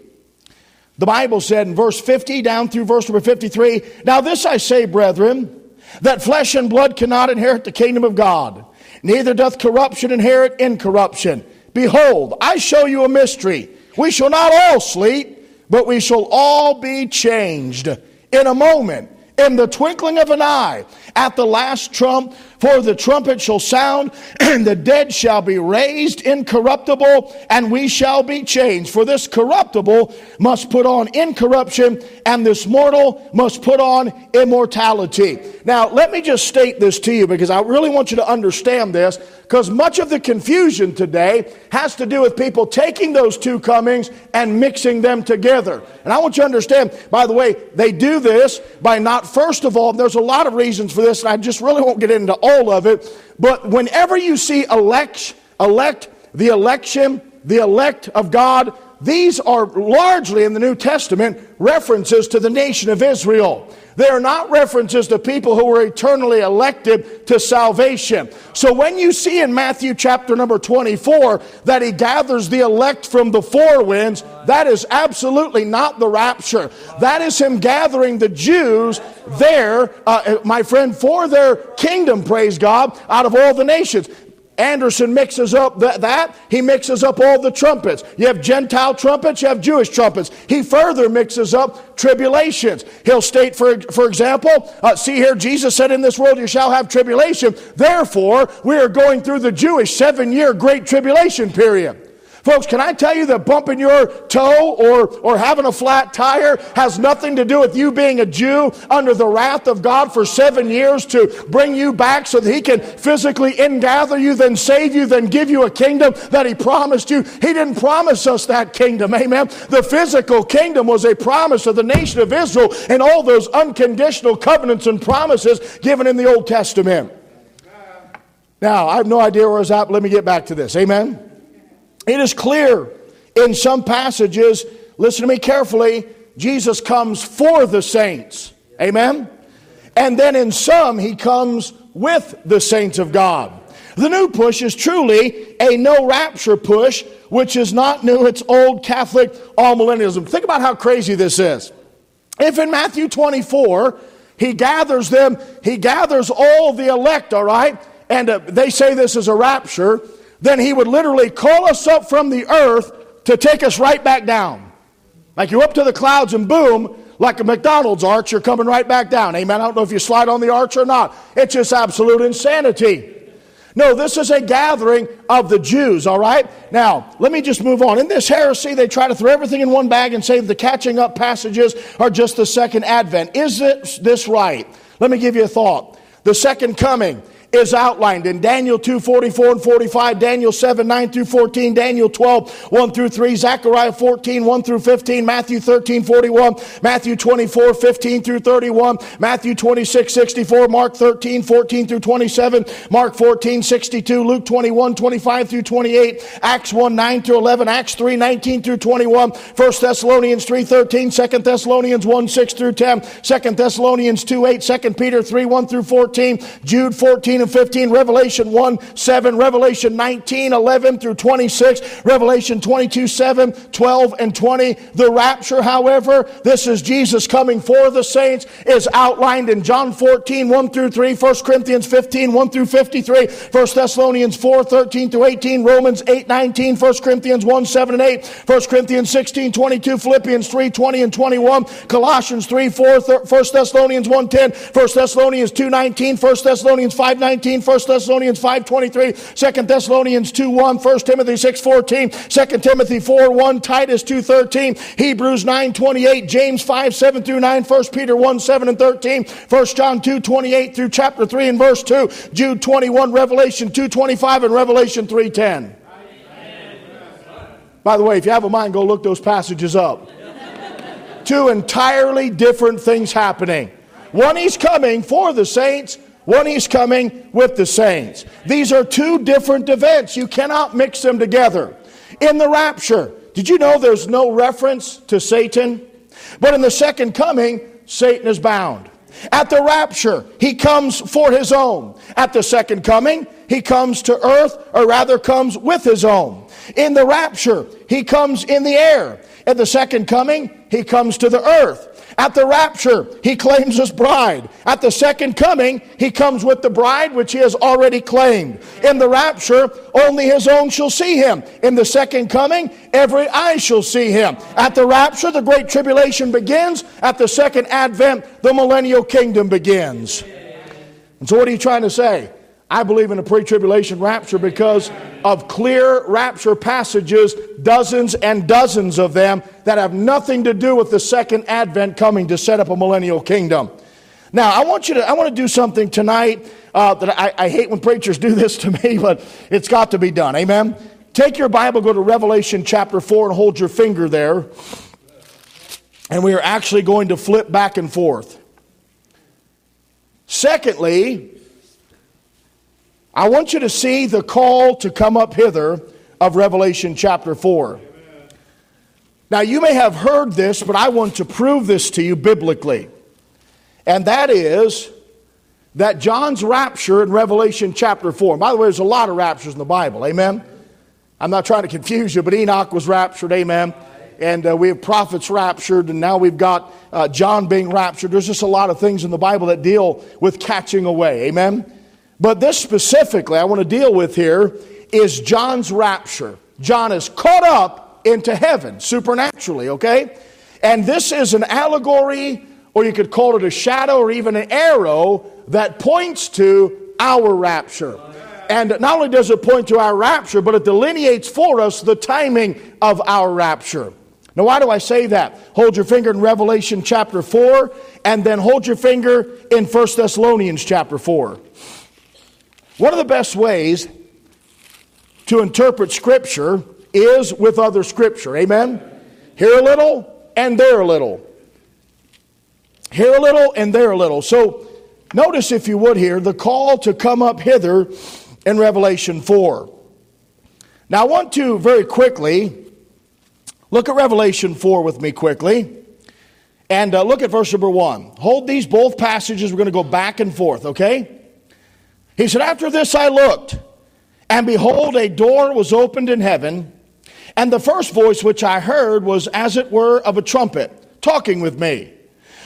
The Bible said in verse 50 down through verse number 53 Now this I say, brethren, that flesh and blood cannot inherit the kingdom of God, neither doth corruption inherit incorruption. Behold, I show you a mystery. We shall not all sleep but we shall all be changed in a moment, in the twinkling of an eye, at the last trump. For the trumpet shall sound, and the dead shall be raised incorruptible, and we shall be changed. For this corruptible must put on incorruption, and this mortal must put on immortality. Now, let me just state this to you because I really want you to understand this, because much of the confusion today has to do with people taking those two comings and mixing them together. And I want you to understand, by the way, they do this by not, first of all, there's a lot of reasons for this, and I just really won't get into all of it. But whenever you see elect, elect, the election, the elect of God, these are largely in the New Testament references to the nation of Israel. They are not references to people who were eternally elected to salvation. So when you see in Matthew chapter number 24 that he gathers the elect from the four winds, that is absolutely not the rapture. That is him gathering the Jews there, uh, my friend, for their kingdom, praise God, out of all the nations. Anderson mixes up that, that, He mixes up all the trumpets. You have Gentile trumpets, you have Jewish trumpets. He further mixes up tribulations. He'll state, for, for example, uh, see here, Jesus said, In this world you shall have tribulation. Therefore, we are going through the Jewish seven year great tribulation period. Folks, can I tell you that bumping your toe or, or having a flat tire has nothing to do with you being a Jew under the wrath of God for seven years to bring you back so that He can physically ingather you, then save you, then give you a kingdom that He promised you? He didn't promise us that kingdom, amen? The physical kingdom was a promise of the nation of Israel and all those unconditional covenants and promises given in the Old Testament. Now, I have no idea where I was at, let me get back to this. Amen? It is clear in some passages, listen to me carefully, Jesus comes for the saints. Amen? And then in some, he comes with the saints of God. The new push is truly a no rapture push, which is not new, it's old Catholic amillennialism. Think about how crazy this is. If in Matthew 24, he gathers them, he gathers all the elect, all right, and uh, they say this is a rapture, then he would literally call us up from the earth to take us right back down. Like you're up to the clouds and boom, like a McDonald's arch, you're coming right back down. Amen. I don't know if you slide on the arch or not. It's just absolute insanity. No, this is a gathering of the Jews, all right? Now, let me just move on. In this heresy, they try to throw everything in one bag and say the catching up passages are just the second advent. Is this right? Let me give you a thought. The second coming is outlined in Daniel 2 44 and 45, Daniel 7 9 through 14, Daniel 12 1 through 3, Zechariah 14 1 through 15, Matthew 13 41, Matthew 24 15 through 31, Matthew 26 64, Mark 13 14 through 27, Mark 14 62, Luke 21 25 through 28, Acts 1 9 through 11, Acts 3 19 through 21, 1 Thessalonians 3 13, 2 Thessalonians 1 6 through 10, 2 Thessalonians 2 8, 2 Peter 3 1 through 14, Jude 14 and 15, Revelation 1 7, Revelation 19 11 through 26, Revelation 22 7, 12 and 20. The rapture, however, this is Jesus coming for the saints, is outlined in John 14 1 through 3, 1 Corinthians 15 1 through 53, 1 Thessalonians 4 13 through 18, Romans 8 19, 1 Corinthians 1 7 and 8, 1 Corinthians 16 22, Philippians 3 20 and 21, Colossians 3 4, 1 Thessalonians 1 10, 1 Thessalonians 2 19, 1 Thessalonians 5 19, 19, 1 Thessalonians 5 23, 2 Thessalonians 2 1, 1 Timothy 6 14, 2 Timothy 4 1, Titus 2 13, Hebrews 9 28, James 5 7 through 9, 1 Peter 1 7 and 13, 1 John 2 28 through chapter 3 and verse 2, Jude 21, Revelation 2 25, and Revelation 3 10. By the way, if you have a mind, go look those passages up. Two entirely different things happening. One, he's coming for the saints. One, he's coming with the saints. These are two different events. You cannot mix them together. In the rapture, did you know there's no reference to Satan? But in the second coming, Satan is bound. At the rapture, he comes for his own. At the second coming, he comes to earth, or rather comes with his own. In the rapture, he comes in the air. At the second coming, he comes to the earth. At the rapture, he claims his bride. At the second coming, he comes with the bride which he has already claimed. In the rapture, only his own shall see him. In the second coming, every eye shall see him. At the rapture, the great tribulation begins. At the second advent, the millennial kingdom begins. And so, what are you trying to say? I believe in a pre tribulation rapture because of clear rapture passages, dozens and dozens of them, that have nothing to do with the second advent coming to set up a millennial kingdom. Now, I want you to, I want to do something tonight uh, that I, I hate when preachers do this to me, but it's got to be done. Amen? Take your Bible, go to Revelation chapter 4, and hold your finger there. And we are actually going to flip back and forth. Secondly, I want you to see the call to come up hither of Revelation chapter 4. Now, you may have heard this, but I want to prove this to you biblically. And that is that John's rapture in Revelation chapter 4. By the way, there's a lot of raptures in the Bible. Amen? I'm not trying to confuse you, but Enoch was raptured. Amen? And uh, we have prophets raptured, and now we've got uh, John being raptured. There's just a lot of things in the Bible that deal with catching away. Amen? But this specifically I want to deal with here is John's rapture. John is caught up into heaven supernaturally, okay? And this is an allegory, or you could call it a shadow or even an arrow that points to our rapture. And not only does it point to our rapture, but it delineates for us the timing of our rapture. Now, why do I say that? Hold your finger in Revelation chapter 4, and then hold your finger in 1 Thessalonians chapter 4. One of the best ways to interpret Scripture is with other Scripture. Amen? Here a little and there a little. Here a little and there a little. So notice, if you would, here the call to come up hither in Revelation 4. Now, I want to very quickly look at Revelation 4 with me quickly. And uh, look at verse number 1. Hold these both passages. We're going to go back and forth, okay? He said, After this I looked, And behold, a door was opened in heaven, and the first voice which I heard was as it were of a trumpet, talking with me,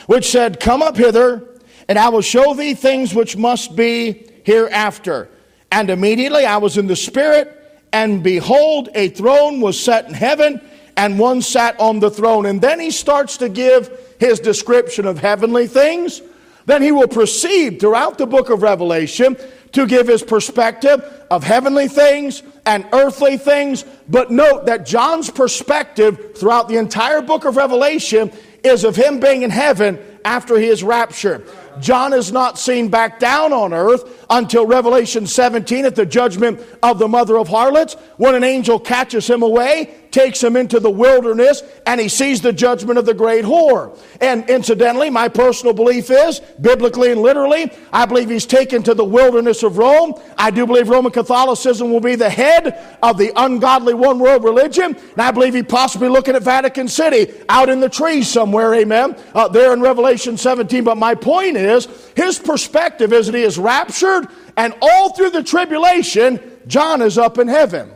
which said, Come up hither, and I will show thee things which must be hereafter. And immediately I was in the Spirit, and behold, a throne was set in heaven, and one sat on the throne. And then he starts to give his description of heavenly things. Then he will proceed throughout the book of Revelation to give his perspective of heavenly things and earthly things. But note that John's perspective throughout the entire book of Revelation is of him being in heaven after he is raptured. John is not seen back down on earth until Revelation 17 at the judgment of the mother of harlots when an angel catches him away, takes him into the wilderness, and he sees the judgment of the great whore. And incidentally, my personal belief is, biblically and literally, I believe he's taken to the wilderness of Rome. I do believe Roman Catholicism will be the head of the ungodly one world religion. And I believe he possibly looking at Vatican City out in the trees somewhere, amen, uh, there in Revelation 17. But my point is, his perspective is that he is raptured, and all through the tribulation, John is up in heaven.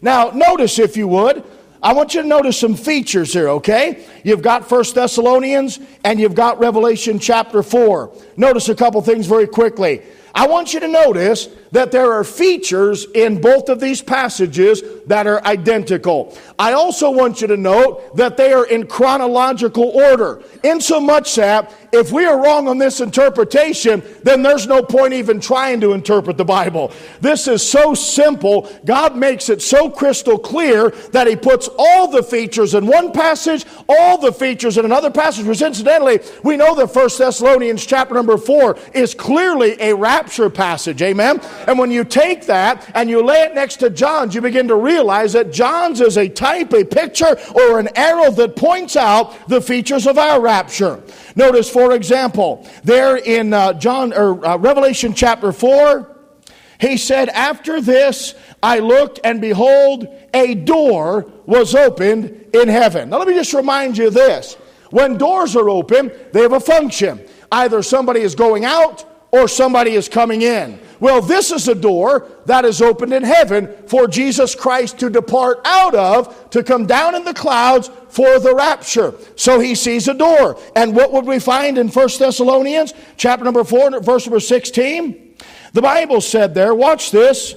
Now, notice if you would, I want you to notice some features here, okay? You've got First Thessalonians and you've got Revelation chapter 4. Notice a couple things very quickly. I want you to notice that there are features in both of these passages that are identical. I also want you to note that they are in chronological order, insomuch that if we are wrong on this interpretation, then there's no point even trying to interpret the Bible. This is so simple. God makes it so crystal clear that He puts all the features in one passage, all the features in another passage, which incidentally, we know that 1 Thessalonians chapter number 4 is clearly a rapture passage. Amen? And when you take that and you lay it next to John's, you begin to realize that John's is a type, a picture, or an arrow that points out the features of our rapture. Notice, for example, there in uh, John or uh, Revelation chapter 4, he said, After this I looked, and behold, a door was opened in heaven. Now, let me just remind you this. When doors are open, they have a function. Either somebody is going out or somebody is coming in. Well, this is a door that is opened in heaven for Jesus Christ to depart out of, to come down in the clouds for the rapture. So he sees a door. And what would we find in 1 Thessalonians chapter number 4, verse number 16? The Bible said there, watch this,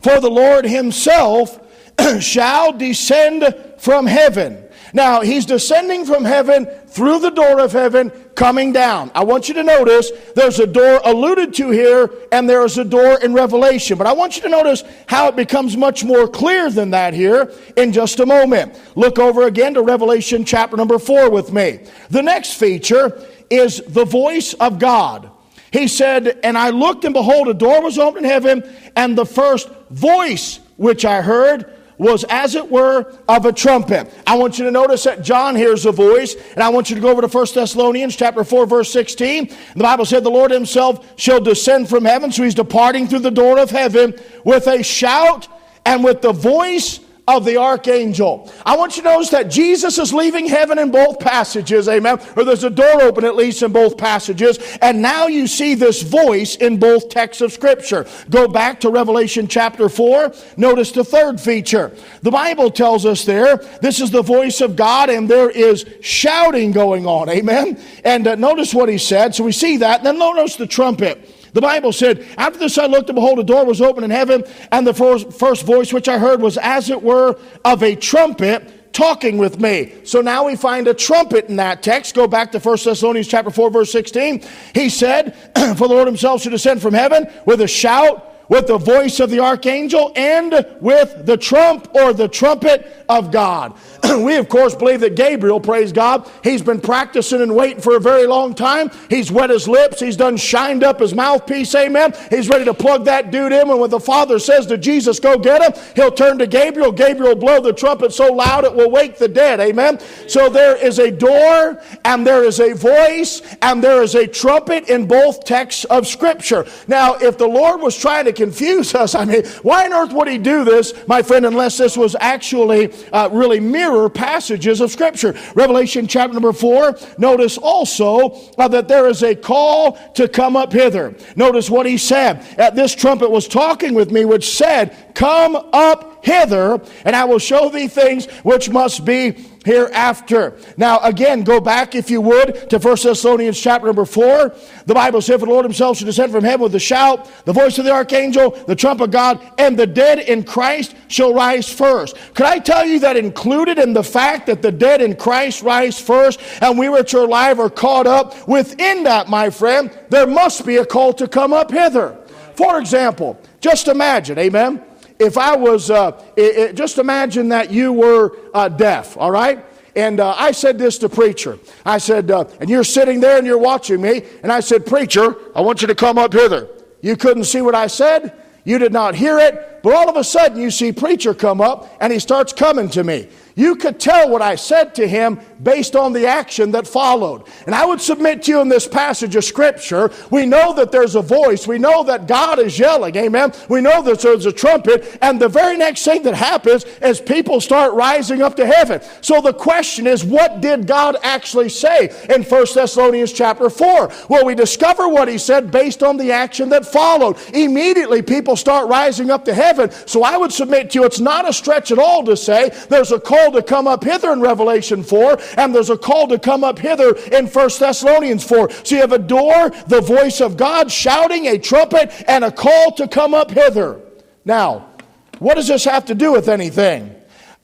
for the Lord himself shall descend from heaven now, he's descending from heaven through the door of heaven, coming down. I want you to notice there's a door alluded to here, and there is a door in Revelation. But I want you to notice how it becomes much more clear than that here in just a moment. Look over again to Revelation chapter number 4 with me. The next feature is the voice of God. He said, And I looked, and behold, a door was opened in heaven, and the first voice which I heard was as it were of a trumpet. I want you to notice that John hears a voice, and I want you to go over to 1 Thessalonians chapter 4, verse 16. The Bible said the Lord himself shall descend from heaven, so he's departing through the door of heaven with a shout and with the voice of the archangel. I want you to notice that Jesus is leaving heaven in both passages, amen. Or there's a door open at least in both passages. And now you see this voice in both texts of Scripture. Go back to Revelation chapter 4. Notice the third feature. The Bible tells us there, this is the voice of God, and there is shouting going on, amen. And uh, notice what he said. So we see that. And then notice the trumpet. The Bible said, After this I looked, and behold, a door was open in heaven, and the first, first voice which I heard was as it were of a trumpet talking with me. So now we find a trumpet in that text. Go back to 1 Thessalonians chapter 4, verse 16. He said, For the Lord himself should descend from heaven with a shout with the voice of the archangel and with the trump or the trumpet of God. we, of course, believe that Gabriel, praise God, he's been practicing and waiting for a very long time. He's wet his lips. He's done shined up his mouthpiece, amen. He's ready to plug that dude in. And when the Father says to Jesus, go get him, he'll turn to Gabriel. Gabriel blow the trumpet so loud it will wake the dead, amen. So there is a door and there is a voice and there is a trumpet in both texts of Scripture. Now, if the Lord was trying to confuse us, I mean, why on earth would he do this, my friend, unless this was actually uh, really mirror passages of Scripture. Revelation chapter number 4, notice also uh, that there is a call to come up hither. Notice what he said. At this trumpet was talking with me, which said, Come up hither, and I will show thee things which must be hereafter. Now, again, go back, if you would, to 1 Thessalonians chapter number 4. The Bible says, For the Lord himself shall descend from heaven with a shout, the voice of the archangel, the trump of God, and the dead in Christ shall rise first. Could I tell you that included in the fact that the dead in Christ rise first, and we which are alive are caught up, within that, my friend, there must be a call to come up hither. For example, just imagine, amen if I was, uh, it, it, just imagine that you were uh, deaf, all right? And uh, I said this to preacher. I said, uh, and you're sitting there and you're watching me. And I said, preacher, I want you to come up hither. You couldn't see what I said. You did not hear it. But all of a sudden, you see preacher come up and he starts coming to me. You could tell what I said to him based on the action that followed. And I would submit to you in this passage of Scripture, we know that there's a voice. We know that God is yelling. Amen. We know that there's a trumpet. And the very next thing that happens is people start rising up to heaven. So the question is, what did God actually say in 1 Thessalonians chapter 4? Well, we discover what he said based on the action that followed. Immediately, people start rising up to heaven. So I would submit to you, it's not a stretch at all to say there's a call call to come up hither in Revelation 4, and there's a call to come up hither in 1 Thessalonians 4. So you have a door, the voice of God shouting, a trumpet, and a call to come up hither. Now, what does this have to do with anything?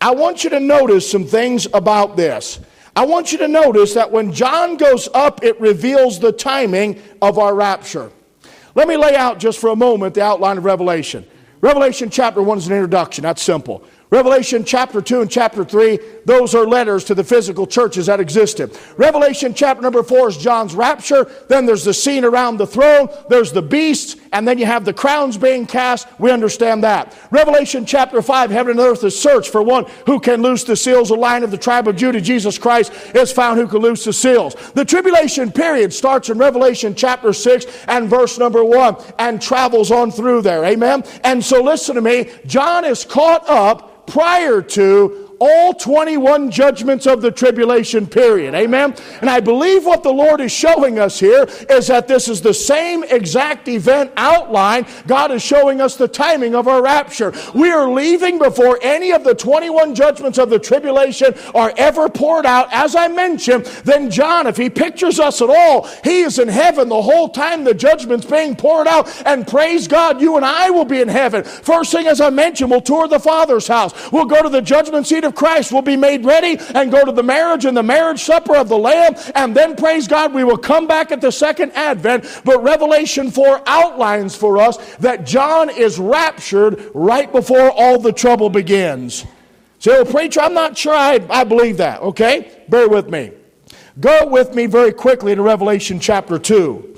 I want you to notice some things about this. I want you to notice that when John goes up, it reveals the timing of our rapture. Let me lay out just for a moment the outline of Revelation. Revelation chapter 1 is an introduction. That's simple. Revelation chapter 2 and chapter 3, those are letters to the physical churches that existed. Revelation chapter number 4 is John's rapture. Then there's the scene around the throne. There's the beasts. And then you have the crowns being cast. We understand that. Revelation chapter 5, heaven and earth is searched for one who can loose the seals. The Lion of the tribe of Judah, Jesus Christ, is found who can loose the seals. The tribulation period starts in Revelation chapter 6 and verse number 1 and travels on through there. Amen. And so listen to me. John is caught up prior to all 21 judgments of the tribulation period. Amen? And I believe what the Lord is showing us here is that this is the same exact event outline. God is showing us the timing of our rapture. We are leaving before any of the 21 judgments of the tribulation are ever poured out. As I mentioned, then John, if he pictures us at all, he is in heaven the whole time the judgment's being poured out. And praise God, you and I will be in heaven. First thing, as I mentioned, we'll tour the Father's house. We'll go to the judgment seat of Christ will be made ready and go to the marriage and the marriage supper of the Lamb. And then, praise God, we will come back at the second advent. But Revelation 4 outlines for us that John is raptured right before all the trouble begins. So, oh, preacher, I'm not sure I, I believe that, okay? Bear with me. Go with me very quickly to Revelation chapter 2.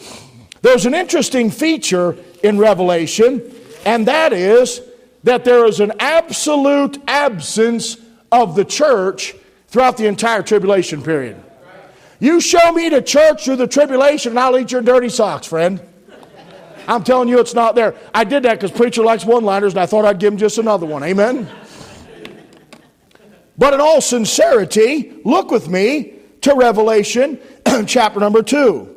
There's an interesting feature in Revelation, and that is that there is an absolute absence of the church throughout the entire tribulation period. You show me the church through the tribulation, and I'll eat your dirty socks, friend. I'm telling you, it's not there. I did that because preacher likes one-liners, and I thought I'd give him just another one. Amen. But in all sincerity, look with me to Revelation chapter number two.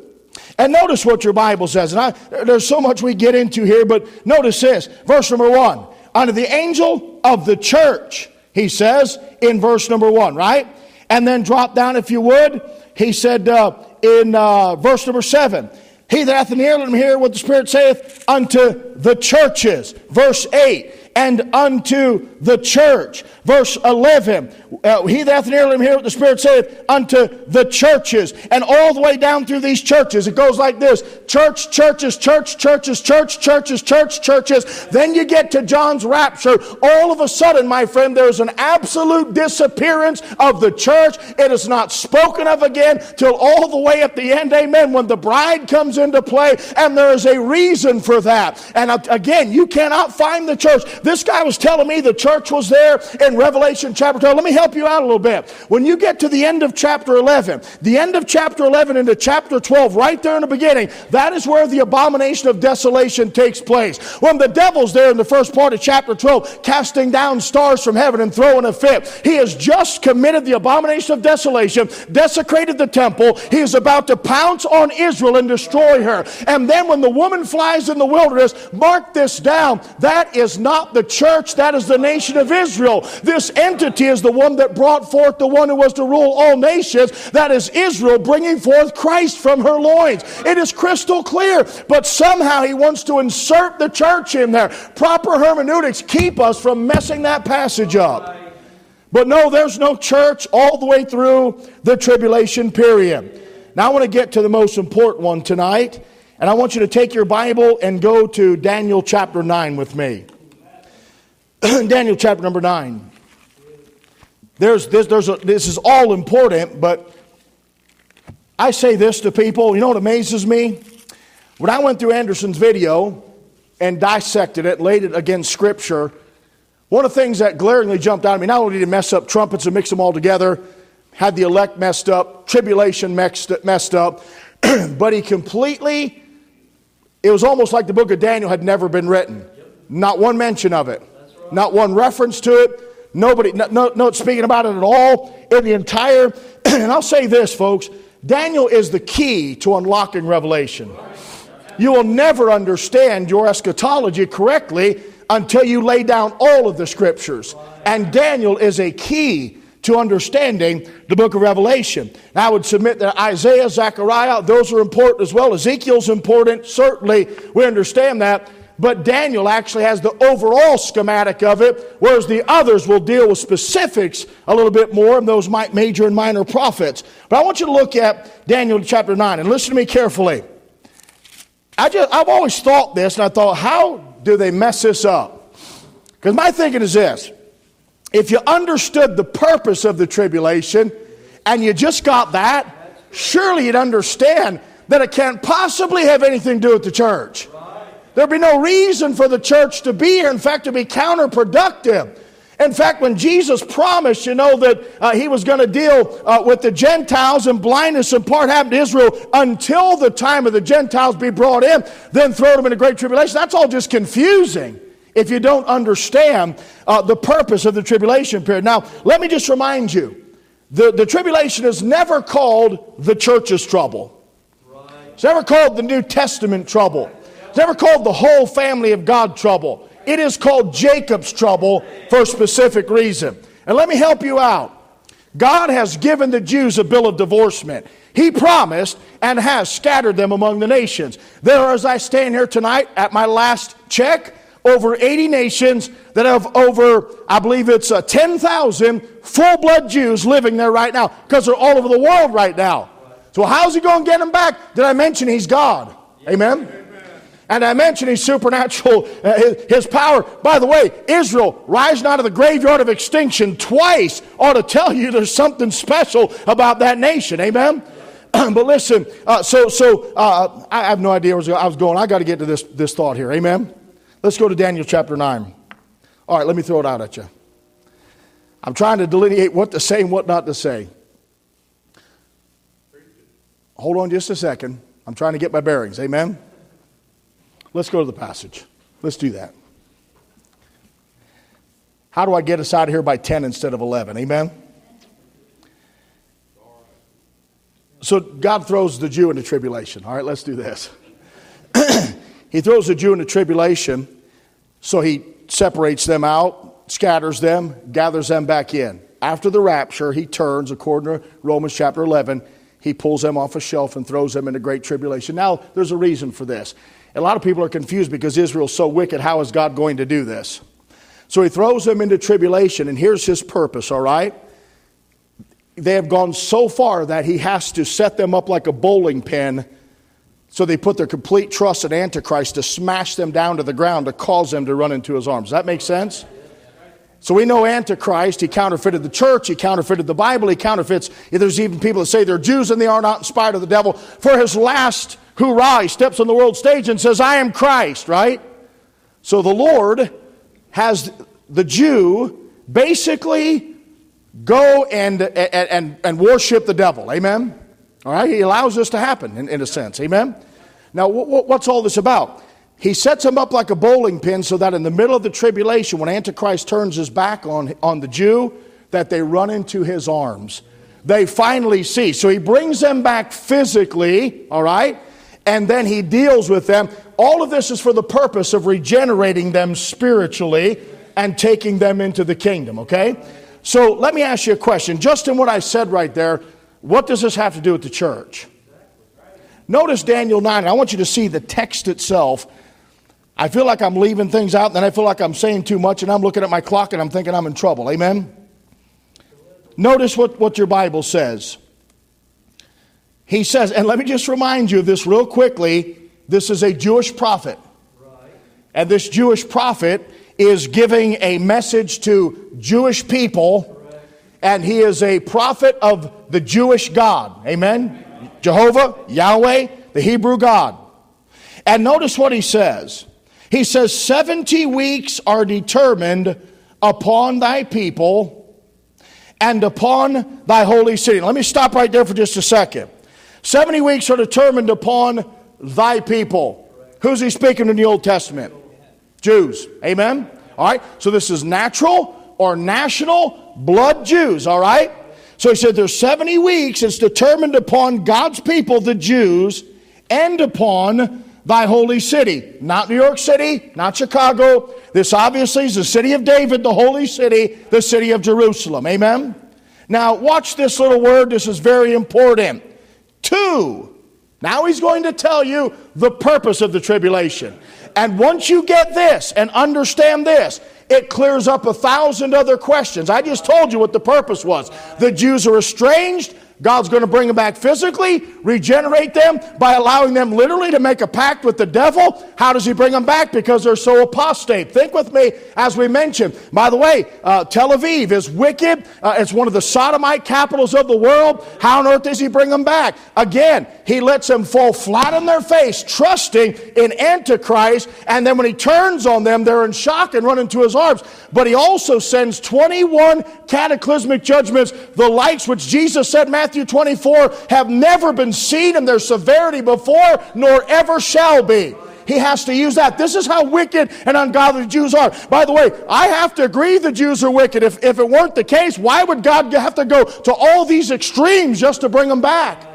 And notice what your Bible says. And I, there's so much we get into here, but notice this. Verse number one. Unto the angel of the church he says in verse number one, right? And then drop down, if you would. He said uh, in uh, verse number seven, He that hath an ear, let him hear what the Spirit saith unto the churches. Verse 8, and unto the church. Verse 11, uh, he that hath an ear, let him hear what the Spirit saith unto the churches. And all the way down through these churches, it goes like this church, churches, church, churches, church, churches, church, churches. Then you get to John's rapture. All of a sudden, my friend, there's an absolute disappearance of the church. It is not spoken of again till all the way at the end. Amen. When the bride comes into play, and there is a reason for that. And uh, again, you cannot find the church. This guy was telling me the church was there in Revelation chapter 12. Let me help you out a little bit. When you get to the end of chapter 11, the end of chapter 11 into chapter 12, right there in the beginning, that is where the abomination of desolation takes place. When the devil's there in the first part of chapter 12, casting down stars from heaven and throwing a fit, he has just committed the abomination of desolation, desecrated the temple. He is about to pounce on Israel and destroy her. And then when the woman flies in the wilderness, mark this down, that is not the church, that is the nation of Israel. This entity is the one that brought forth the one who was to rule all nations. That is Israel bringing forth Christ from her loins. It is crystal clear, but somehow he wants to insert the church in there. Proper hermeneutics keep us from messing that passage up. But no, there's no church all the way through the tribulation period. Now I want to get to the most important one tonight, and I want you to take your Bible and go to Daniel chapter 9 with me. Daniel chapter number 9. There's, this, there's a, this is all important, but I say this to people. You know what amazes me? When I went through Anderson's video and dissected it, laid it against Scripture, one of the things that glaringly jumped out at me, not only did he mess up trumpets and mix them all together, had the elect messed up, tribulation messed, messed up, but he completely, it was almost like the book of Daniel had never been written. Not one mention of it, not one reference to it. Nobody, no, no, no speaking about it at all in the entire. and I'll say this, folks Daniel is the key to unlocking revelation. You will never understand your eschatology correctly until you lay down all of the scriptures. And Daniel is a key to understanding the book of Revelation. Now, I would submit that Isaiah, Zechariah, those are important as well. Ezekiel's important, certainly, we understand that. But Daniel actually has the overall schematic of it, whereas the others will deal with specifics a little bit more, and those might major and minor prophets. But I want you to look at Daniel chapter 9 and listen to me carefully. I just, I've always thought this, and I thought, how do they mess this up? Because my thinking is this if you understood the purpose of the tribulation and you just got that, surely you'd understand that it can't possibly have anything to do with the church. There'd be no reason for the church to be here. In fact, to be counterproductive. In fact, when Jesus promised, you know, that uh, he was going to deal uh, with the Gentiles and blindness and part happened to Israel until the time of the Gentiles be brought in, then throw them into great tribulation, that's all just confusing if you don't understand uh, the purpose of the tribulation period. Now, let me just remind you the, the tribulation is never called the church's trouble, it's never called the New Testament trouble, it's never called the whole family of God trouble. It is called Jacob's trouble for a specific reason. And let me help you out. God has given the Jews a bill of divorcement. He promised and has scattered them among the nations. There as I stand here tonight at my last check, over 80 nations that have over, I believe it's uh, 10,000 full blood Jews living there right now because they're all over the world right now. So, how's he going to get them back? Did I mention he's God? Amen? And I mentioned his supernatural, uh, his, his, power. By the way, Israel rising out of the graveyard of extinction twice ought to tell you there's something special about that nation. Amen? but listen, uh, so, so uh, I have no idea where I was going. I got to get to this, this thought here. Amen? Let's go to Daniel chapter 9. All right, let me throw it out at you. I'm trying to delineate what to say and what not to say. Hold on just a second. I'm trying to get my bearings. Amen? Let's go to the passage. Let's do that. How do I get us out of here by 10 instead of 11? Amen? So God throws the Jew into tribulation. All right, let's do this. He throws the Jew into tribulation, so he separates them out, scatters them, gathers them back in. After the rapture, he turns, according to Romans chapter 11, he pulls them off a shelf and throws them into great tribulation. Now, there's a reason for this. A lot of people are confused because Israel's so wicked. How is God going to do this? So he throws them into tribulation, and here's his purpose, all right? They have gone so far that he has to set them up like a bowling pin so they put their complete trust in Antichrist to smash them down to the ground to cause them to run into his arms. Does that make sense? So we know Antichrist, he counterfeited the church, he counterfeited the Bible, he counterfeits. There's even people that say they're Jews and they are not inspired of the devil. For his last hoorah, he steps on the world stage and says, I am Christ, right? So the Lord has the Jew basically go and, and, and, and worship the devil. Amen? All right? He allows this to happen in, in a sense. Amen? Now, what's all this about? He sets them up like a bowling pin so that in the middle of the tribulation, when Antichrist turns his back on, on the Jew, that they run into his arms. They finally see. So he brings them back physically, all right? And then he deals with them. All of this is for the purpose of regenerating them spiritually and taking them into the kingdom, okay? So let me ask you a question. Just in what I said right there, what does this have to do with the church? Notice Daniel 9. I want you to see the text itself. I feel like I'm leaving things out, and then I feel like I'm saying too much, and I'm looking at my clock and I'm thinking I'm in trouble. Amen? Notice what, what your Bible says. He says, and let me just remind you of this real quickly this is a Jewish prophet. And this Jewish prophet is giving a message to Jewish people, and he is a prophet of the Jewish God. Amen? Jehovah, Yahweh, the Hebrew God. And notice what he says. He says, 70 weeks are determined upon thy people and upon thy holy city. Let me stop right there for just a second. 70 weeks are determined upon thy people. Who's he speaking in the Old Testament? Jews. Amen? All right? So this is natural or national blood Jews. All right? So he said there's 70 weeks. It's determined upon God's people, the Jews, and upon thy holy city. Not New York City, not Chicago. This obviously is the city of David, the holy city, the city of Jerusalem. Amen? Now, watch this little word. This is very important. Two. Now he's going to tell you the purpose of the tribulation. And once you get this and understand this, it clears up a thousand other questions. I just told you what the purpose was. The Jews are estranged, God's going to bring them back physically, regenerate them by allowing them literally to make a pact with the devil. How does he bring them back? Because they're so apostate. Think with me, as we mentioned. By the way, uh, Tel Aviv is wicked. Uh, it's one of the sodomite capitals of the world. How on earth does he bring them back? Again, he lets them fall flat on their face, trusting in Antichrist. And then when he turns on them, they're in shock and run into his arms. But he also sends 21 cataclysmic judgments, the likes which Jesus said, Matthew Matthew 24 have never been seen in their severity before, nor ever shall be. He has to use that. This is how wicked and ungodly Jews are. By the way, I have to agree the Jews are wicked. If, if it weren't the case, why would God have to go to all these extremes just to bring them back?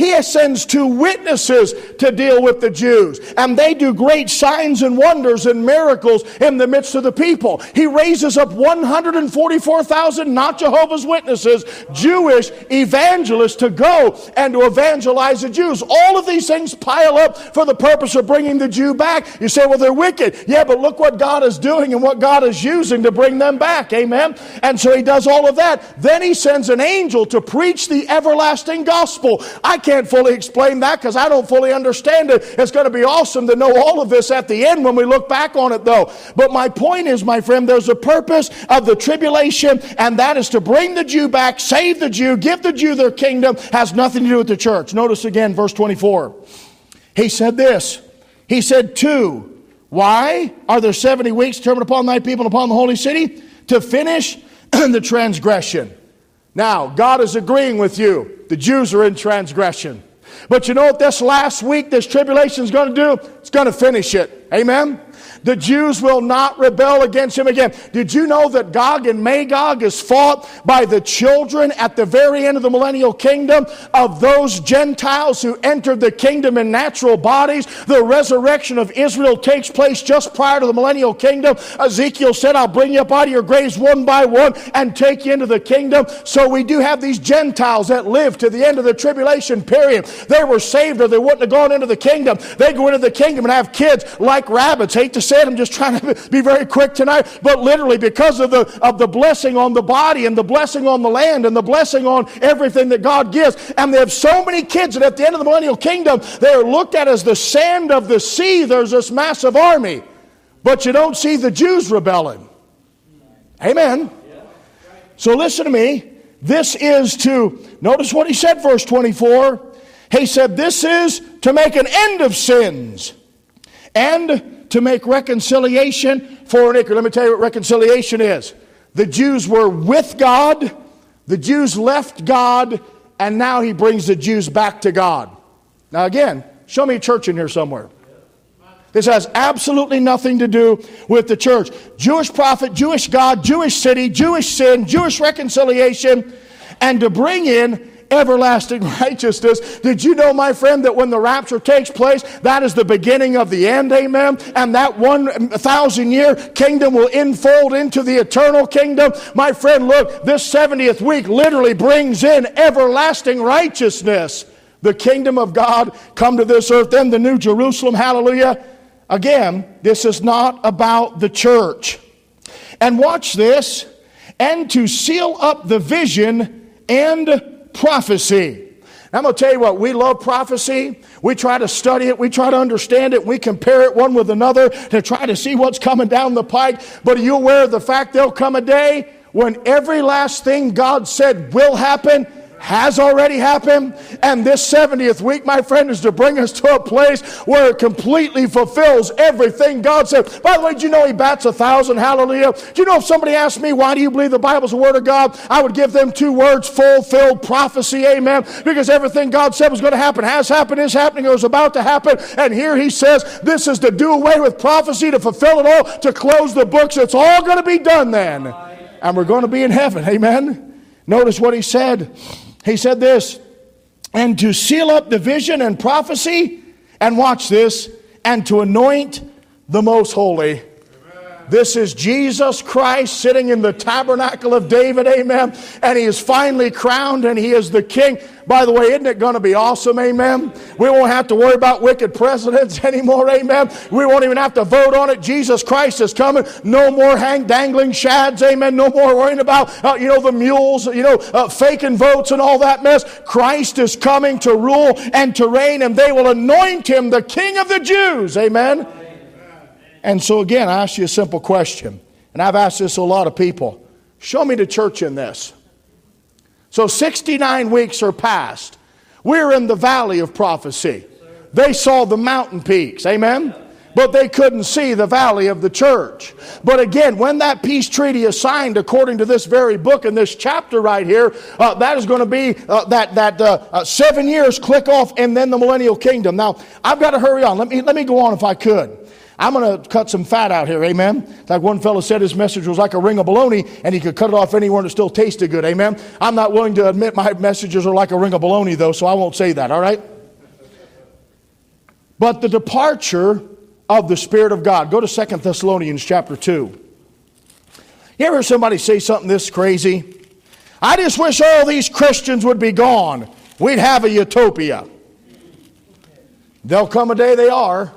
He sends two witnesses to deal with the Jews, and they do great signs and wonders and miracles in the midst of the people. He raises up 144,000 not Jehovah's Witnesses, Jewish evangelists to go and to evangelize the Jews. All of these things pile up for the purpose of bringing the Jew back. You say, well, they're wicked. Yeah, but look what God is doing and what God is using to bring them back. Amen. And so he does all of that. Then he sends an angel to preach the everlasting gospel. I can't can't fully explain that because I don't fully understand it. It's going to be awesome to know all of this at the end when we look back on it, though. But my point is, my friend, there's a purpose of the tribulation, and that is to bring the Jew back, save the Jew, give the Jew their kingdom, has nothing to do with the church. Notice again, verse 24. He said this. He said, Two, why are there 70 weeks determined upon thy people and upon the holy city? To finish the transgression. Now, God is agreeing with you. The Jews are in transgression. But you know what this last week, this tribulation is going to do? It's going to finish it. Amen? The Jews will not rebel against him again. Did you know that Gog and Magog is fought by the children at the very end of the millennial kingdom of those Gentiles who entered the kingdom in natural bodies? The resurrection of Israel takes place just prior to the millennial kingdom. Ezekiel said, I'll bring you up out of your graves one by one and take you into the kingdom. So we do have these Gentiles that live to the end of the tribulation period. They were saved or they wouldn't have gone into the kingdom. They go into the kingdom and have kids like rabbits. Hate to said, I'm just trying to be very quick tonight, but literally because of the, of the blessing on the body and the blessing on the land and the blessing on everything that God gives. And they have so many kids that at the end of the millennial kingdom, they are looked at as the sand of the sea. There's this massive army. But you don't see the Jews rebelling. Amen. So listen to me. This is to, notice what he said, verse 24. He said, This is to make an end of sins and to make reconciliation for an iniquity. Let me tell you what reconciliation is. The Jews were with God, the Jews left God, and now he brings the Jews back to God. Now, again, show me a church in here somewhere. This has absolutely nothing to do with the church. Jewish prophet, Jewish God, Jewish city, Jewish sin, Jewish reconciliation, and to bring in everlasting righteousness. Did you know, my friend, that when the rapture takes place, that is the beginning of the end, amen? And that one thousand year kingdom will enfold into the eternal kingdom. My friend, look, this 70th week literally brings in everlasting righteousness. The kingdom of God come to this earth, then the new Jerusalem, hallelujah. Again, this is not about the church. And watch this, and to seal up the vision and prophecy. I'm going to tell you what, we love prophecy. We try to study it. We try to understand it. We compare it one with another to try to see what's coming down the pike. But are you aware of the fact there'll come a day when every last thing God said will happen has already happened. And this 70th week, my friend, is to bring us to a place where it completely fulfills everything God said. By the way, do you know He bats a thousand? Hallelujah. Do you know if somebody asked me, why do you believe the Bible's the Word of God? I would give them two words fulfilled prophecy. Amen. Because everything God said was going to happen has happened, is happening, or is about to happen. And here He says, this is to do away with prophecy, to fulfill it all, to close the books. It's all going to be done then. And we're going to be in heaven. Amen. Notice what He said. He said this, and to seal up the vision and prophecy, and watch this, and to anoint the most holy. This is Jesus Christ sitting in the tabernacle of David, amen. And he is finally crowned and he is the king. By the way, isn't it going to be awesome, amen? We won't have to worry about wicked presidents anymore, amen. We won't even have to vote on it. Jesus Christ is coming. No more hang dangling chads, amen. No more worrying about, uh, you know, the mules, you know, uh, faking votes and all that mess. Christ is coming to rule and to reign, and they will anoint him the King of the Jews, amen. And so, again, I ask you a simple question, and I've asked this to a lot of people show me the church in this. So, 69 weeks are past. We're in the valley of prophecy. They saw the mountain peaks, amen? But they couldn't see the valley of the church. But again, when that peace treaty is signed, according to this very book in this chapter right here, uh, that is going to be uh, that that uh, uh, seven years click off, and then the millennial kingdom. Now, I've got to hurry on. Let me let me go on if I could. I'm going to cut some fat out here, amen. Like one fellow said, his message was like a ring of bologna, and he could cut it off anywhere and it still tasted good, amen. I'm not willing to admit my messages are like a ring of bologna, though, so I won't say that, all right? But the departure of the Spirit of God. Go to Second Thessalonians chapter 2. You ever hear somebody say something this crazy? I just wish all these Christians would be gone. We'd have a utopia. There'll come a day they are.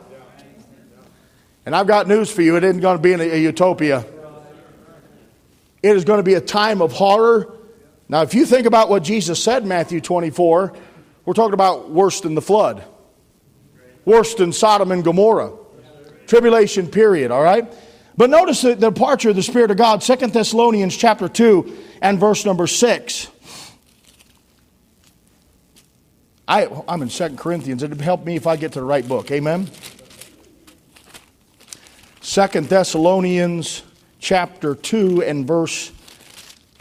And I've got news for you it isn't going to be a, a utopia. It is going to be a time of horror. Now, if you think about what Jesus said in Matthew 24, we're talking about worse than the flood, worse than Sodom and Gomorrah. Tribulation period, all right? But notice the, departure of the Spirit of God, Second Thessalonians chapter 2 and verse number 6. I, I'm in Second Corinthians. It'd help me if I get to the right book. Amen? Second Thessalonians chapter 2 and verse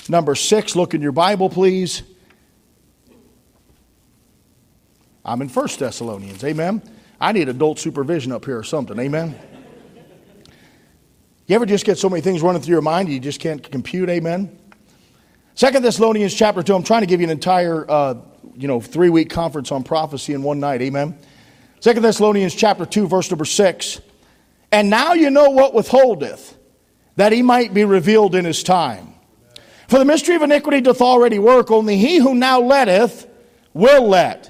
number 6. Look in your Bible, please. I'm in First Thessalonians. Amen. I need adult supervision up here or something. Amen. You ever just get so many things running through your mind you just can't compute? Amen. Second Thessalonians chapter 2. I'm trying to give you an entire, uh, you know, three week conference on prophecy in one night. Amen. Second Thessalonians chapter 2, verse number 6. And now you know what withholdeth, that he might be revealed in his time. For the mystery of iniquity doth already work, only he who now letteth will let.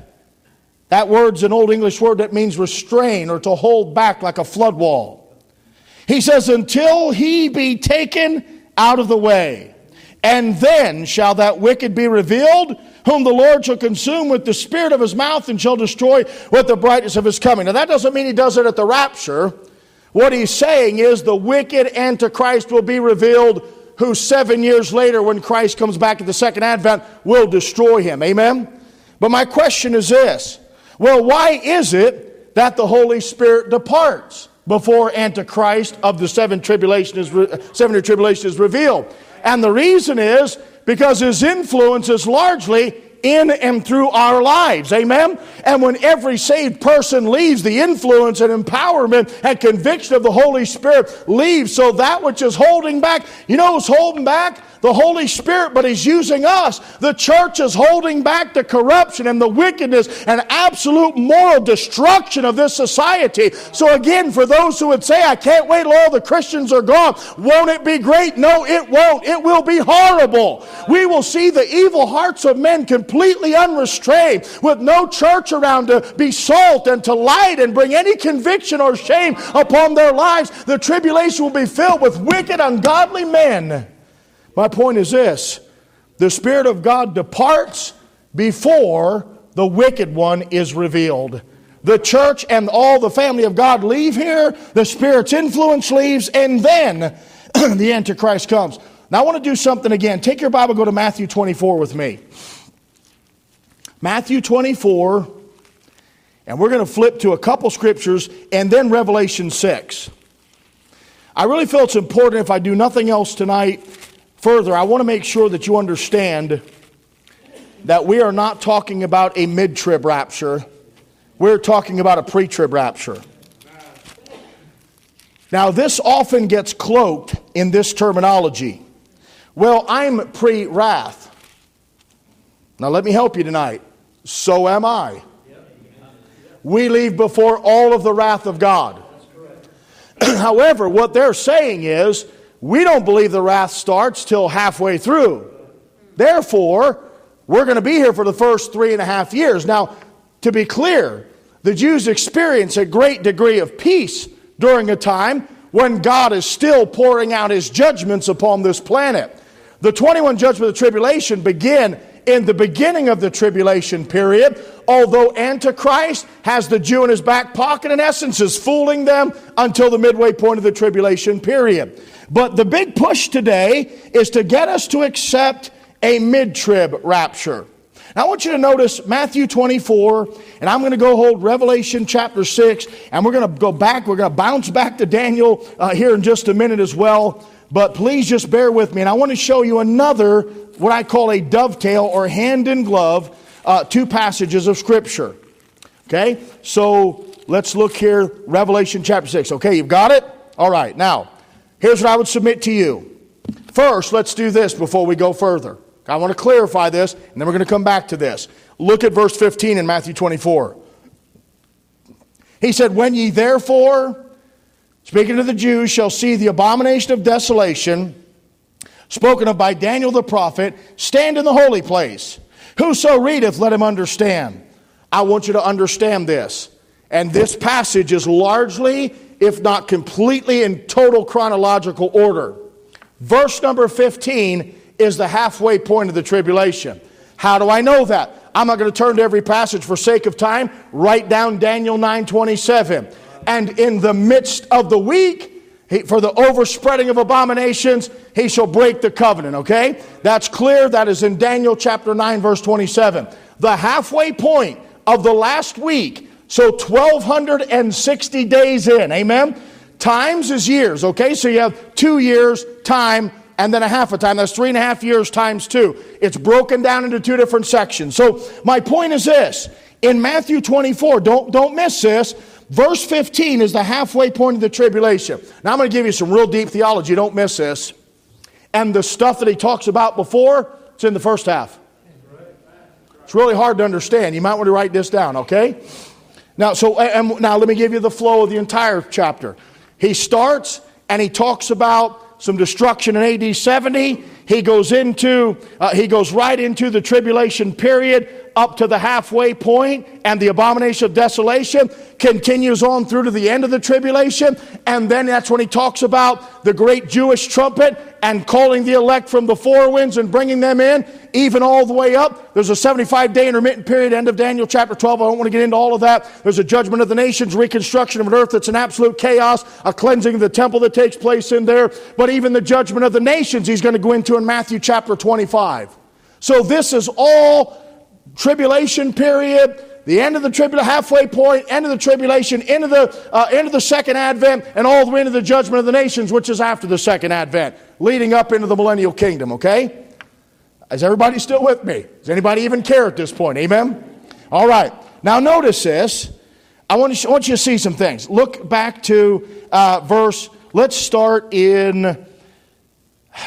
That word's an old English word that means restrain or to hold back like a flood wall. He says, until he be taken out of the way. And then shall that wicked be revealed, whom the Lord shall consume with the spirit of his mouth and shall destroy with the brightness of his coming. Now, that doesn't mean he does it at the rapture. What he's saying is the wicked Antichrist will be revealed, who seven years later, when Christ comes back at the second advent, will destroy him. Amen? But my question is this well, why is it that the Holy Spirit departs before Antichrist of the seven tribulation is, seven year tribulation is revealed? And the reason is because his influence is largely in and through our lives. Amen? And when every saved person leaves, the influence and empowerment and conviction of the Holy Spirit leaves. So that which is holding back, you know who's holding back? the Holy Spirit, but He's using us. The church is holding back the corruption and the wickedness and absolute moral destruction of this society. So, again, for those who would say, I can't wait till all the Christians are gone, won't it be great? No, it won't. It will be horrible. We will see the evil hearts of men completely unrestrained, with no church around to be salt and to light and bring any conviction or shame upon their lives. The tribulation will be filled with wicked, ungodly men my point is this the Spirit of God departs before the wicked one is revealed. The church and all the family of God leave here, the Spirit's influence leaves, and then the Antichrist comes. Now, I want to do something again. Take your Bible, go to Matthew 24 with me. Matthew 24, and we're going to flip to a couple scriptures and then Revelation 6. I really feel it's important if I do nothing else tonight Further, I want to make sure that you understand that we are not talking about a mid trib rapture, we're talking about a pre trib rapture. Now, this often gets cloaked in this terminology. Well, I'm pre wrath. Now, let me help you tonight. So am I. We leave before all of the wrath of God. However, what they're saying is we don't believe the wrath starts till halfway through. Therefore, we're going to be here for the first three and a half years. Now, to be clear, the Jews experience a great degree of peace during a time when God is still pouring out his judgments upon this planet. The 21 judgments of the tribulation begin in the beginning of the tribulation period, although Antichrist has the Jew in his back pocket, in essence, is fooling them until the midway point of the tribulation period. But the big push today is to get us to accept a mid trib rapture. Now, I want you to notice Matthew 24, and I'm going to go hold Revelation chapter 6, and we're going to go back. We're going to bounce back to Daniel uh, here in just a minute as well. But please just bear with me, and I want to show you another, what I call a dovetail or hand in glove, uh, two passages of Scripture. Okay? So let's look here, Revelation chapter 6. Okay, you've got it? All right, now. Here's what I would submit to you. First, let's do this before we go further. I want to clarify this, and then we're going to come back to this. Look at verse 15 in Matthew 24. He said, When ye therefore, speaking to the Jews, shall see the abomination of desolation, spoken of by Daniel the prophet, stand in the holy place. Whoso readeth, let him understand. I want you to understand this. And this passage is largely if not completely in total chronological order. Verse number 15 is the halfway point of the tribulation. How do I know that? I'm not going to turn to every passage for sake of time. Write down Daniel 9:27. And in the midst of the week, he, for the overspreading of abominations, he shall break the covenant, okay? That's clear. That is in Daniel chapter 9 verse 27. The halfway point of the last week so 1,260 days in, amen? Times is years, okay? So you have two years, time, and then a half a time. That's three and a half years times two. It's broken down into two different sections. So my point is this. In Matthew 24, don't, don't miss this. Verse 15 is the halfway point of the tribulation. Now I'm going to give you some real deep theology. Don't miss this. And the stuff that he talks about before, it's in the first half. It's really hard to understand. You might want to write this down, okay? Now, so and now let me give you the flow of the entire chapter. He starts and he talks about some destruction in AD 70. He goes into uh, he goes right into the tribulation period up to the halfway point and the abomination of desolation continues on through to the end of the tribulation. And then that's when he talks about the great Jewish trumpet and calling the elect from the four winds and bringing them in even all the way up. There's a 75 day intermittent period end of Daniel chapter 12 I don't want to get into all of that. There's a judgment of the nations reconstruction of an earth that's an absolute chaos a cleansing of the temple that takes place in there. But even the judgment of the nations he's going to go into in Matthew chapter 25 so this is all tribulation period, the end of the tribulation, halfway point, end of the tribulation, end of the, uh, end of the second advent, and all the way into the judgment of the nations, which is after the second advent. leading up into the millennial kingdom, okay? Is everybody still with me? Does anybody even care at this point? Amen? All right. Now, notice this. I want, you, I want you to see some things. Look back to uh, verse, let's start in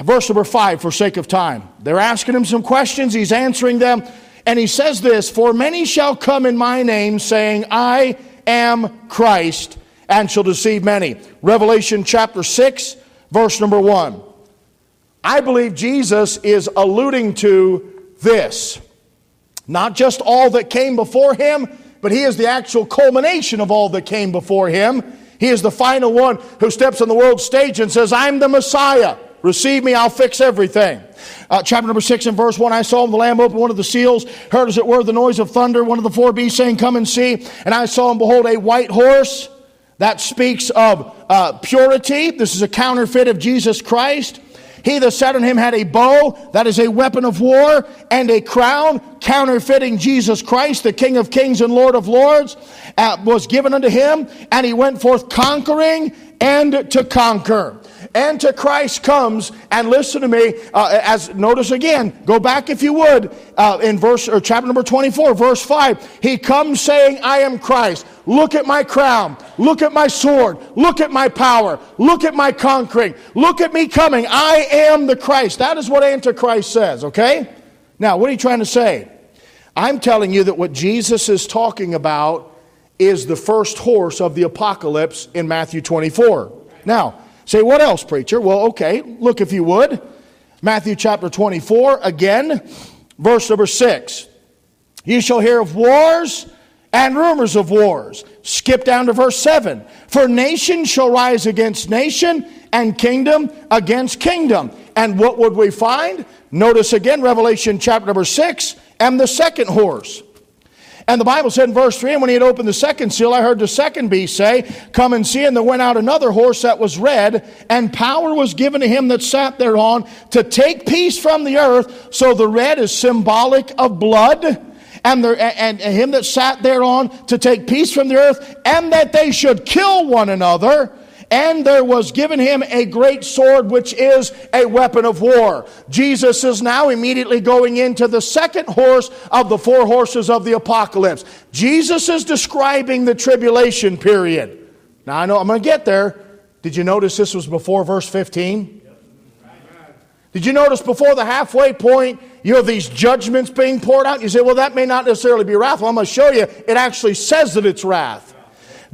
verse number five for sake of time. They're asking him some questions, he's answering them, and he says this For many shall come in my name, saying, I am Christ, and shall deceive many. Revelation chapter 6, verse number 1. I believe Jesus is alluding to this. Not just all that came before him, but he is the actual culmination of all that came before him. He is the final one who steps on the world stage and says, I'm the Messiah. Receive me, I'll fix everything. Uh, chapter number 6 and verse 1 I saw him, the Lamb open one of the seals, heard as it were the noise of thunder, one of the four beasts saying, Come and see. And I saw him, behold, a white horse. That speaks of uh, purity. This is a counterfeit of Jesus Christ. He that sat on him had a bow, that is a weapon of war, and a crown, counterfeiting Jesus Christ, the King of kings and Lord of lords, uh, was given unto him, and he went forth conquering and to conquer. Antichrist comes, and listen to me, uh, as notice again, go back if you would, uh, in verse or chapter number 24, verse 5. He comes saying, I am Christ. Look at my crown. Look at my sword. Look at my power. Look at my conquering. Look at me coming. I am the Christ. That is what Antichrist says, okay? Now, what are you trying to say? I'm telling you that what Jesus is talking about is the first horse of the apocalypse in Matthew 24. Now, say, what else, preacher? Well, okay, look if you would. Matthew chapter 24, again, verse number 6. You shall hear of wars and rumors of wars. Skip down to verse 7. For nation shall rise against nation, and kingdom against kingdom. And what would we find? Notice again Revelation chapter number 6 and the second horse. And the Bible said in verse 3 And when he had opened the second seal, I heard the second beast say, Come and see. And there went out another horse that was red, and power was given to him that sat thereon to take peace from the earth. So the red is symbolic of blood and, and, and him that sat thereon to take peace from the earth, and that they should kill one another. And there was given him a great sword, which is a weapon of war. Jesus is now immediately going into the second horse of the four horses of the apocalypse. Jesus is describing the tribulation period. Now, I know I'm going to get there. Did you notice this was before verse 15? Did you notice before the halfway point, you have these judgments being poured out? You say, well, that may not necessarily be wrath. Well, I'm going to show you, it actually says that it's wrath.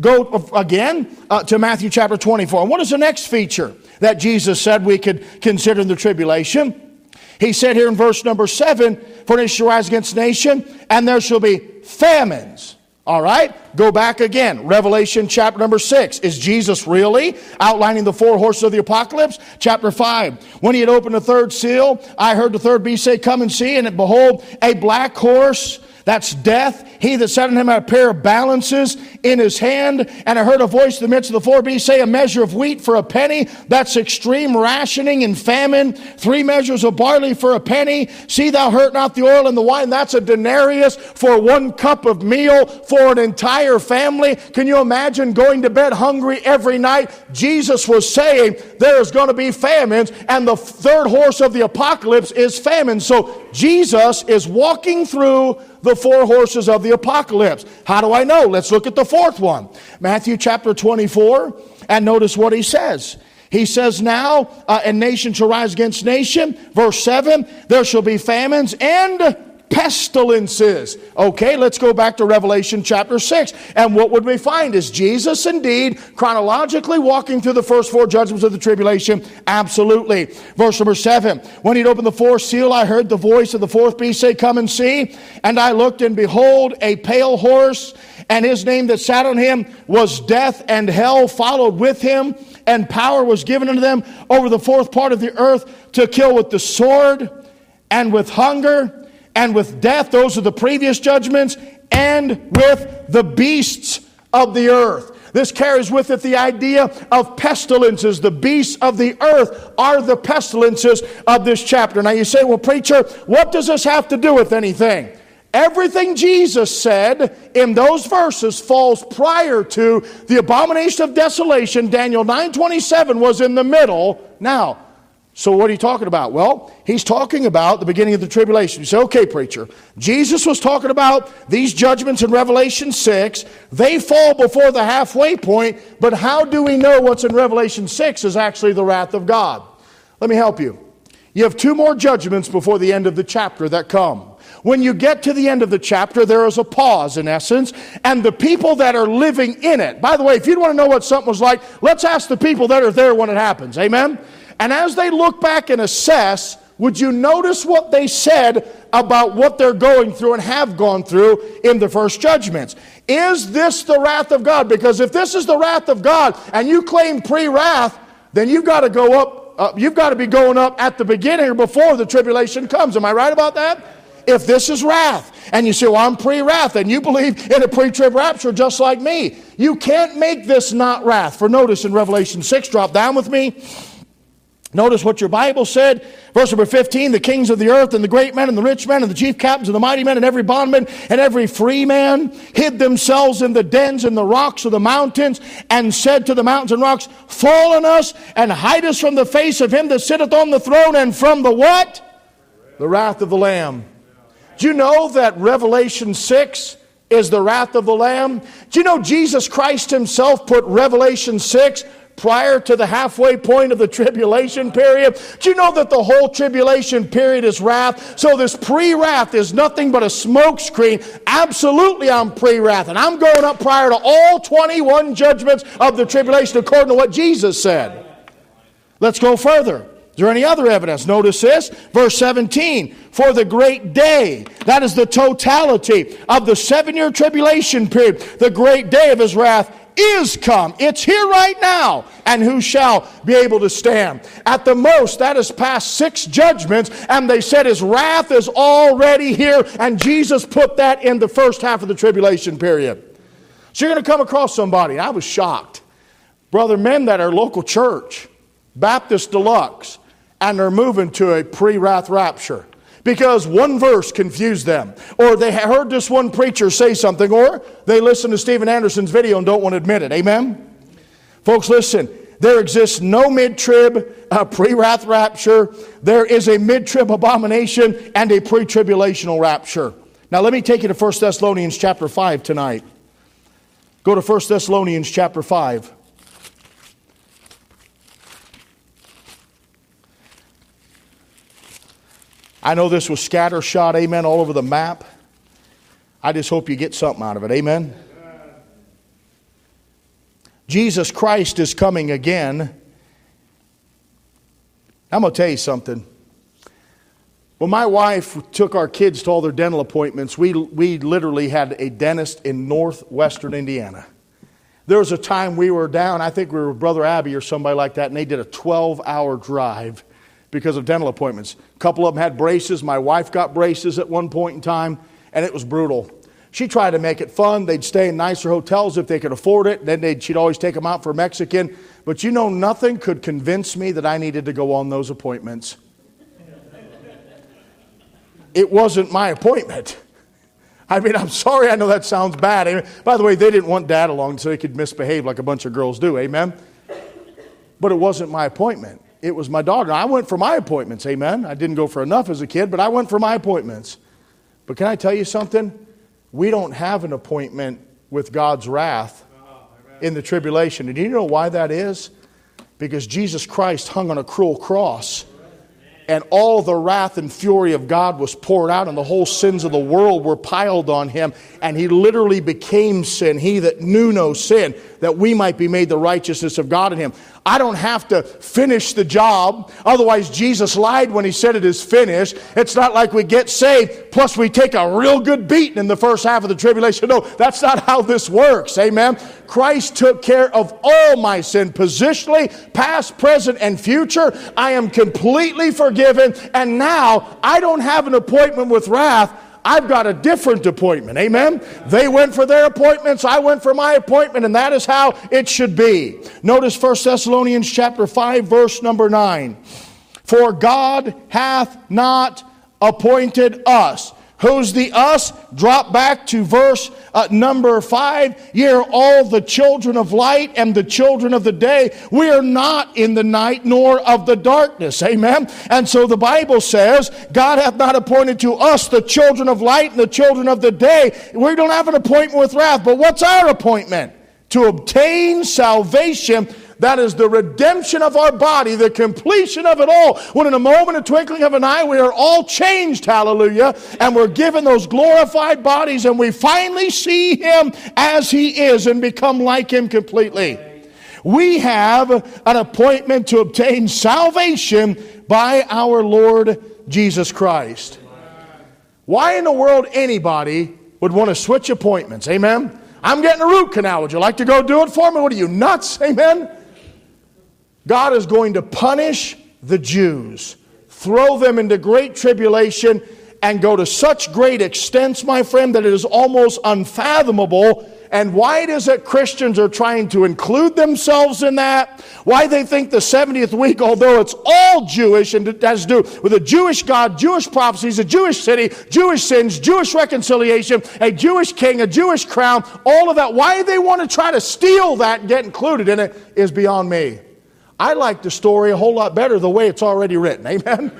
Go again uh, to Matthew chapter 24. And what is the next feature that Jesus said we could consider in the tribulation? He said here in verse number 7 For nation shall rise against nation, and there shall be famines all right, go back again. Revelation chapter number 6. Is Jesus really outlining the four horses of the apocalypse? Chapter 5. When he had opened the third seal, I heard the third beast say, Come and see. And behold, a black horse that's death. He that sat on him had a pair of balances in his hand. And I heard a voice in the midst of the four beasts say, A measure of wheat for a penny. That's extreme rationing and famine. Three measures of barley for a penny. See thou hurt not the oil and the wine. That's a denarius for one cup of meal for an entire family. Can you imagine going to bed hungry every night? Jesus was saying there is going to be famines, and the third horse of the apocalypse is famine. So Jesus is walking through the four horses of the apocalypse. How do I know? Let's look at the fourth one. Matthew chapter 24, and notice what he says. He says, Now, uh, and nation shall rise against nation. Verse 7 There shall be famines and pestilences. Okay, let's go back to Revelation chapter 6. And what would we find? Is Jesus indeed chronologically walking through the first four judgments of the tribulation? Absolutely. Verse number 7 When he'd opened the fourth seal, I heard the voice of the fourth beast say, Come and see. And I looked, and behold, a pale horse, and his name that sat on him was Death, and hell followed with him. And power was given unto them over the fourth part of the earth to kill with the sword and with hunger and with death, those are the previous judgments, and with the beasts of the earth. This carries with it the idea of pestilences. The beasts of the earth are the pestilences of this chapter. Now you say, well, preacher, what does this have to do with anything? Everything Jesus said in those verses falls prior to the abomination of desolation. Daniel 9:27 was in the middle. Now, So, what are you talking about? Well, he's talking about the beginning of the tribulation. You say, okay, preacher, Jesus was talking about these judgments in Revelation 6. They fall before the halfway point, but how do we know what's in Revelation 6 is actually the wrath of God? Let me help you. You have two more judgments before the end of the chapter that come. When you get to the end of the chapter, there is a pause, in essence, and the people that are living in it. By the way, if you want to know what something was like, let's ask the people that are there when it happens. Amen? And as they look back and assess, would you notice what they said about what they're going through and have gone through in the first judgments? Is this the wrath of God? Because if this is the wrath of God and you claim pre wrath, then you've got to go up, uh, you've got to be going up at the beginning or before the tribulation comes. Am I right about that? If this is wrath, and you say, Well, I'm pre wrath, and you believe in a pre trib rapture just like me, you can't make this not wrath. For notice in Revelation 6, drop down with me. Notice what your Bible said. Verse number 15 the kings of the earth, and the great men, and the rich men, and the chief captains, and the mighty men, and every bondman, and every free man hid themselves in the dens and the rocks of the mountains, and said to the mountains and rocks, Fall on us, and hide us from the face of him that sitteth on the throne, and from the what? The wrath of the Lamb. Do you know that Revelation 6 is the wrath of the Lamb? Do you know Jesus Christ himself put Revelation 6 prior to the halfway point of the tribulation period. Do you know that the whole tribulation period is wrath? So this pre wrath is nothing but a smokescreen. Absolutely, I'm pre wrath. And I'm going up prior to all 21 judgments of the tribulation according to what Jesus said. Let's go further. Is there any other evidence? Notice this, verse 17. For the great day, that is the totality of the seven year tribulation period, the great day of his wrath is come. It's here right now. And who shall be able to stand? At the most, that is past six judgments, and they said his wrath is already here, and Jesus put that in the first half of the tribulation period. So you're going to come across somebody, I was shocked. Brother, men that are local church, Baptist Deluxe, and they're moving to a pre wrath rapture because one verse confused them, or they heard this one preacher say something, or they listened to Steven Anderson's video and don't want to admit it. Amen? Folks, listen. There exists no mid trib, uh, pre wrath rapture. There is a mid trib abomination and a pre tribulational rapture. Now, let me take you to 1 Thessalonians chapter 5 tonight. Go to 1 Thessalonians chapter 5. I know this was scattershot, amen, all over the map. I just hope you get something out of it, amen. Jesus Christ is coming again. I'm going to tell you something. When my wife took our kids to all their dental appointments, we, we literally had a dentist in northwestern Indiana. There was a time we were down, I think we were with Brother Abbey or somebody like that, and they did a 12 hour drive because of dental appointments. A couple of them had braces. My wife got braces at one point in time, and it was brutal. She tried to make it fun. They'd stay in nicer hotels if they could afford it. Then she'd always take them out for Mexican. But you know, nothing could convince me that I needed to go on those appointments. it wasn't my appointment. I mean, I'm sorry, I know that sounds bad. By the way, they didn't want dad along so he could misbehave like a bunch of girls do. Amen? But it wasn't my appointment it was my daughter. I went for my appointments, amen. I didn't go for enough as a kid, but I went for my appointments. But can I tell you something? We don't have an appointment with God's wrath in the tribulation. And do you know why that is? Because Jesus Christ hung on a cruel cross and all the wrath and fury of God was poured out, and the whole sins of the world were piled on him. And he literally became sin, he that knew no sin, that we might be made the righteousness of God in him. I don't have to finish the job. Otherwise, Jesus lied when he said it is finished. It's not like we get saved, plus we take a real good beating in the first half of the tribulation. No, that's not how this works. Amen. Christ took care of all my sin, positionally, past, present, and future. I am completely forgiven. And now I don't have an appointment with wrath. I've got a different appointment. Amen? They went for their appointments, I went for my appointment, and that is how it should be. Notice 1 Thessalonians chapter 5, verse number 9. For God hath not appointed us. Who's the us? Drop back to verse uh, number five, ye are all the children of light and the children of the day. We are not in the night nor of the darkness. Amen. And so the Bible says, God hath not appointed to us the children of light and the children of the day. We don't have an appointment with wrath, but what's our appointment? To obtain salvation that is the redemption of our body, the completion of it all. When in a moment, a twinkling of an eye, we are all changed, hallelujah, and we're given those glorified bodies, and we finally see Him as He is and become like Him completely. We have an appointment to obtain salvation by our Lord Jesus Christ. Why in the world anybody would want to switch appointments? Amen? I'm getting a root canal. Would you like to go do it for me? What are you, nuts? Amen? God is going to punish the Jews, throw them into great tribulation, and go to such great extents, my friend, that it is almost unfathomable. And why it is that Christians are trying to include themselves in that? Why they think the 70th week, although it's all Jewish and it has to do with a Jewish God, Jewish prophecies, a Jewish city, Jewish sins, Jewish reconciliation, a Jewish king, a Jewish crown, all of that, why they want to try to steal that and get included in it is beyond me. I like the story a whole lot better the way it's already written. Amen?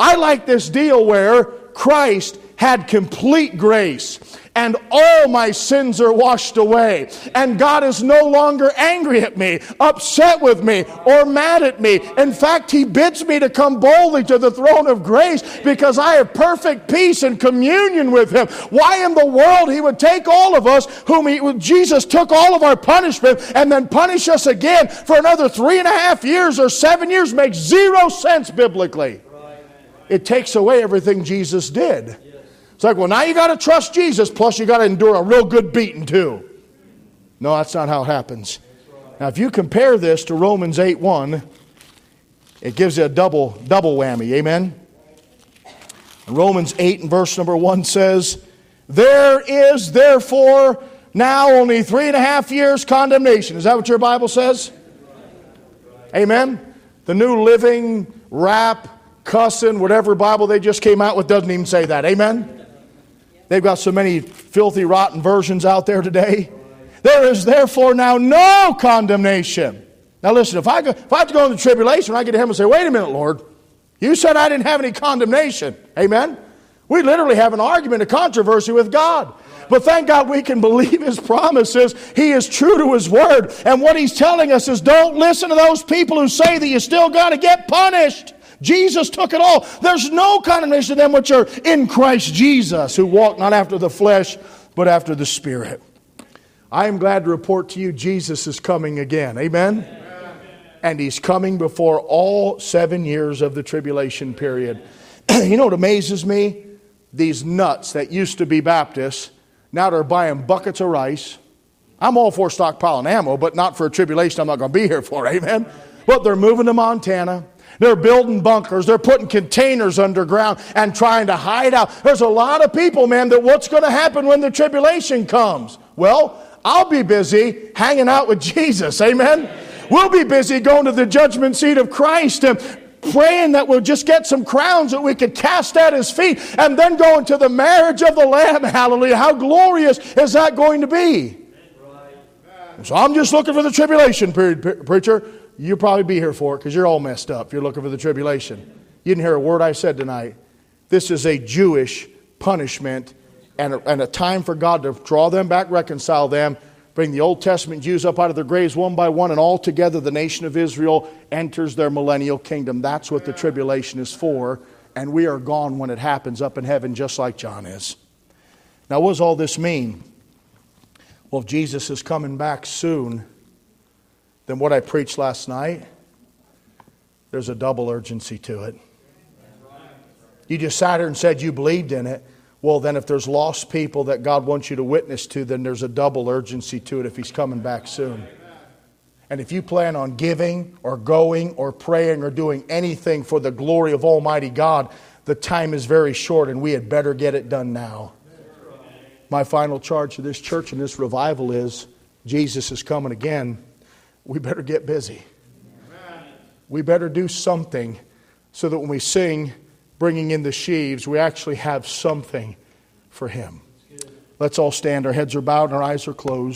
I like this deal where Christ had complete grace and all my sins are washed away. And God is no longer angry at me, upset with me, or mad at me. In fact, He bids me to come boldly to the throne of grace because I have perfect peace and communion with Him. Why in the world He would take all of us, whom he, Jesus took all of our punishment, and then punish us again for another three and a half years or seven years makes zero sense biblically. It takes away everything Jesus did. It's like, well, now you got to trust Jesus, plus you got to endure a real good beating too. No, that's not how it happens. Now, if you compare this to Romans 8 1, it gives you a double, double whammy. Amen? Romans 8 and verse number 1 says, There is therefore now only three and a half years condemnation. Is that what your Bible says? Amen? The New Living, Rap, Cussing, whatever Bible they just came out with doesn't even say that. Amen? They've got so many filthy, rotten versions out there today. There is therefore now no condemnation. Now listen, if I, go, if I have to go into tribulation, I get to heaven and say, wait a minute, Lord. You said I didn't have any condemnation. Amen? We literally have an argument, a controversy with God. But thank God we can believe His promises. He is true to His word. And what He's telling us is don't listen to those people who say that you still got to get punished. Jesus took it all. There's no condemnation to them which are in Christ Jesus, who walk not after the flesh, but after the Spirit. I am glad to report to you Jesus is coming again. Amen? Amen. And he's coming before all seven years of the tribulation period. you know what amazes me? These nuts that used to be Baptists now they're buying buckets of rice. I'm all for stockpiling ammo, but not for a tribulation I'm not going to be here for. Amen? But they're moving to Montana. They're building bunkers. They're putting containers underground and trying to hide out. There's a lot of people, man, that what's going to happen when the tribulation comes? Well, I'll be busy hanging out with Jesus. Amen. We'll be busy going to the judgment seat of Christ and praying that we'll just get some crowns that we could cast at his feet and then going to the marriage of the Lamb. Hallelujah. How glorious is that going to be? So I'm just looking for the tribulation period, preacher you'll probably be here for it because you're all messed up. You're looking for the tribulation. You didn't hear a word I said tonight. This is a Jewish punishment and a, and a time for God to draw them back, reconcile them, bring the Old Testament Jews up out of their graves one by one, and all together the nation of Israel enters their millennial kingdom. That's what the tribulation is for, and we are gone when it happens up in heaven, just like John is. Now, what does all this mean? Well, if Jesus is coming back soon, than what I preached last night, there's a double urgency to it. You just sat here and said you believed in it. Well, then, if there's lost people that God wants you to witness to, then there's a double urgency to it if He's coming back soon. And if you plan on giving or going or praying or doing anything for the glory of Almighty God, the time is very short and we had better get it done now. My final charge to this church and this revival is Jesus is coming again we better get busy. We better do something so that when we sing, bringing in the sheaves, we actually have something for Him. Let's all stand. Our heads are bowed and our eyes are closed.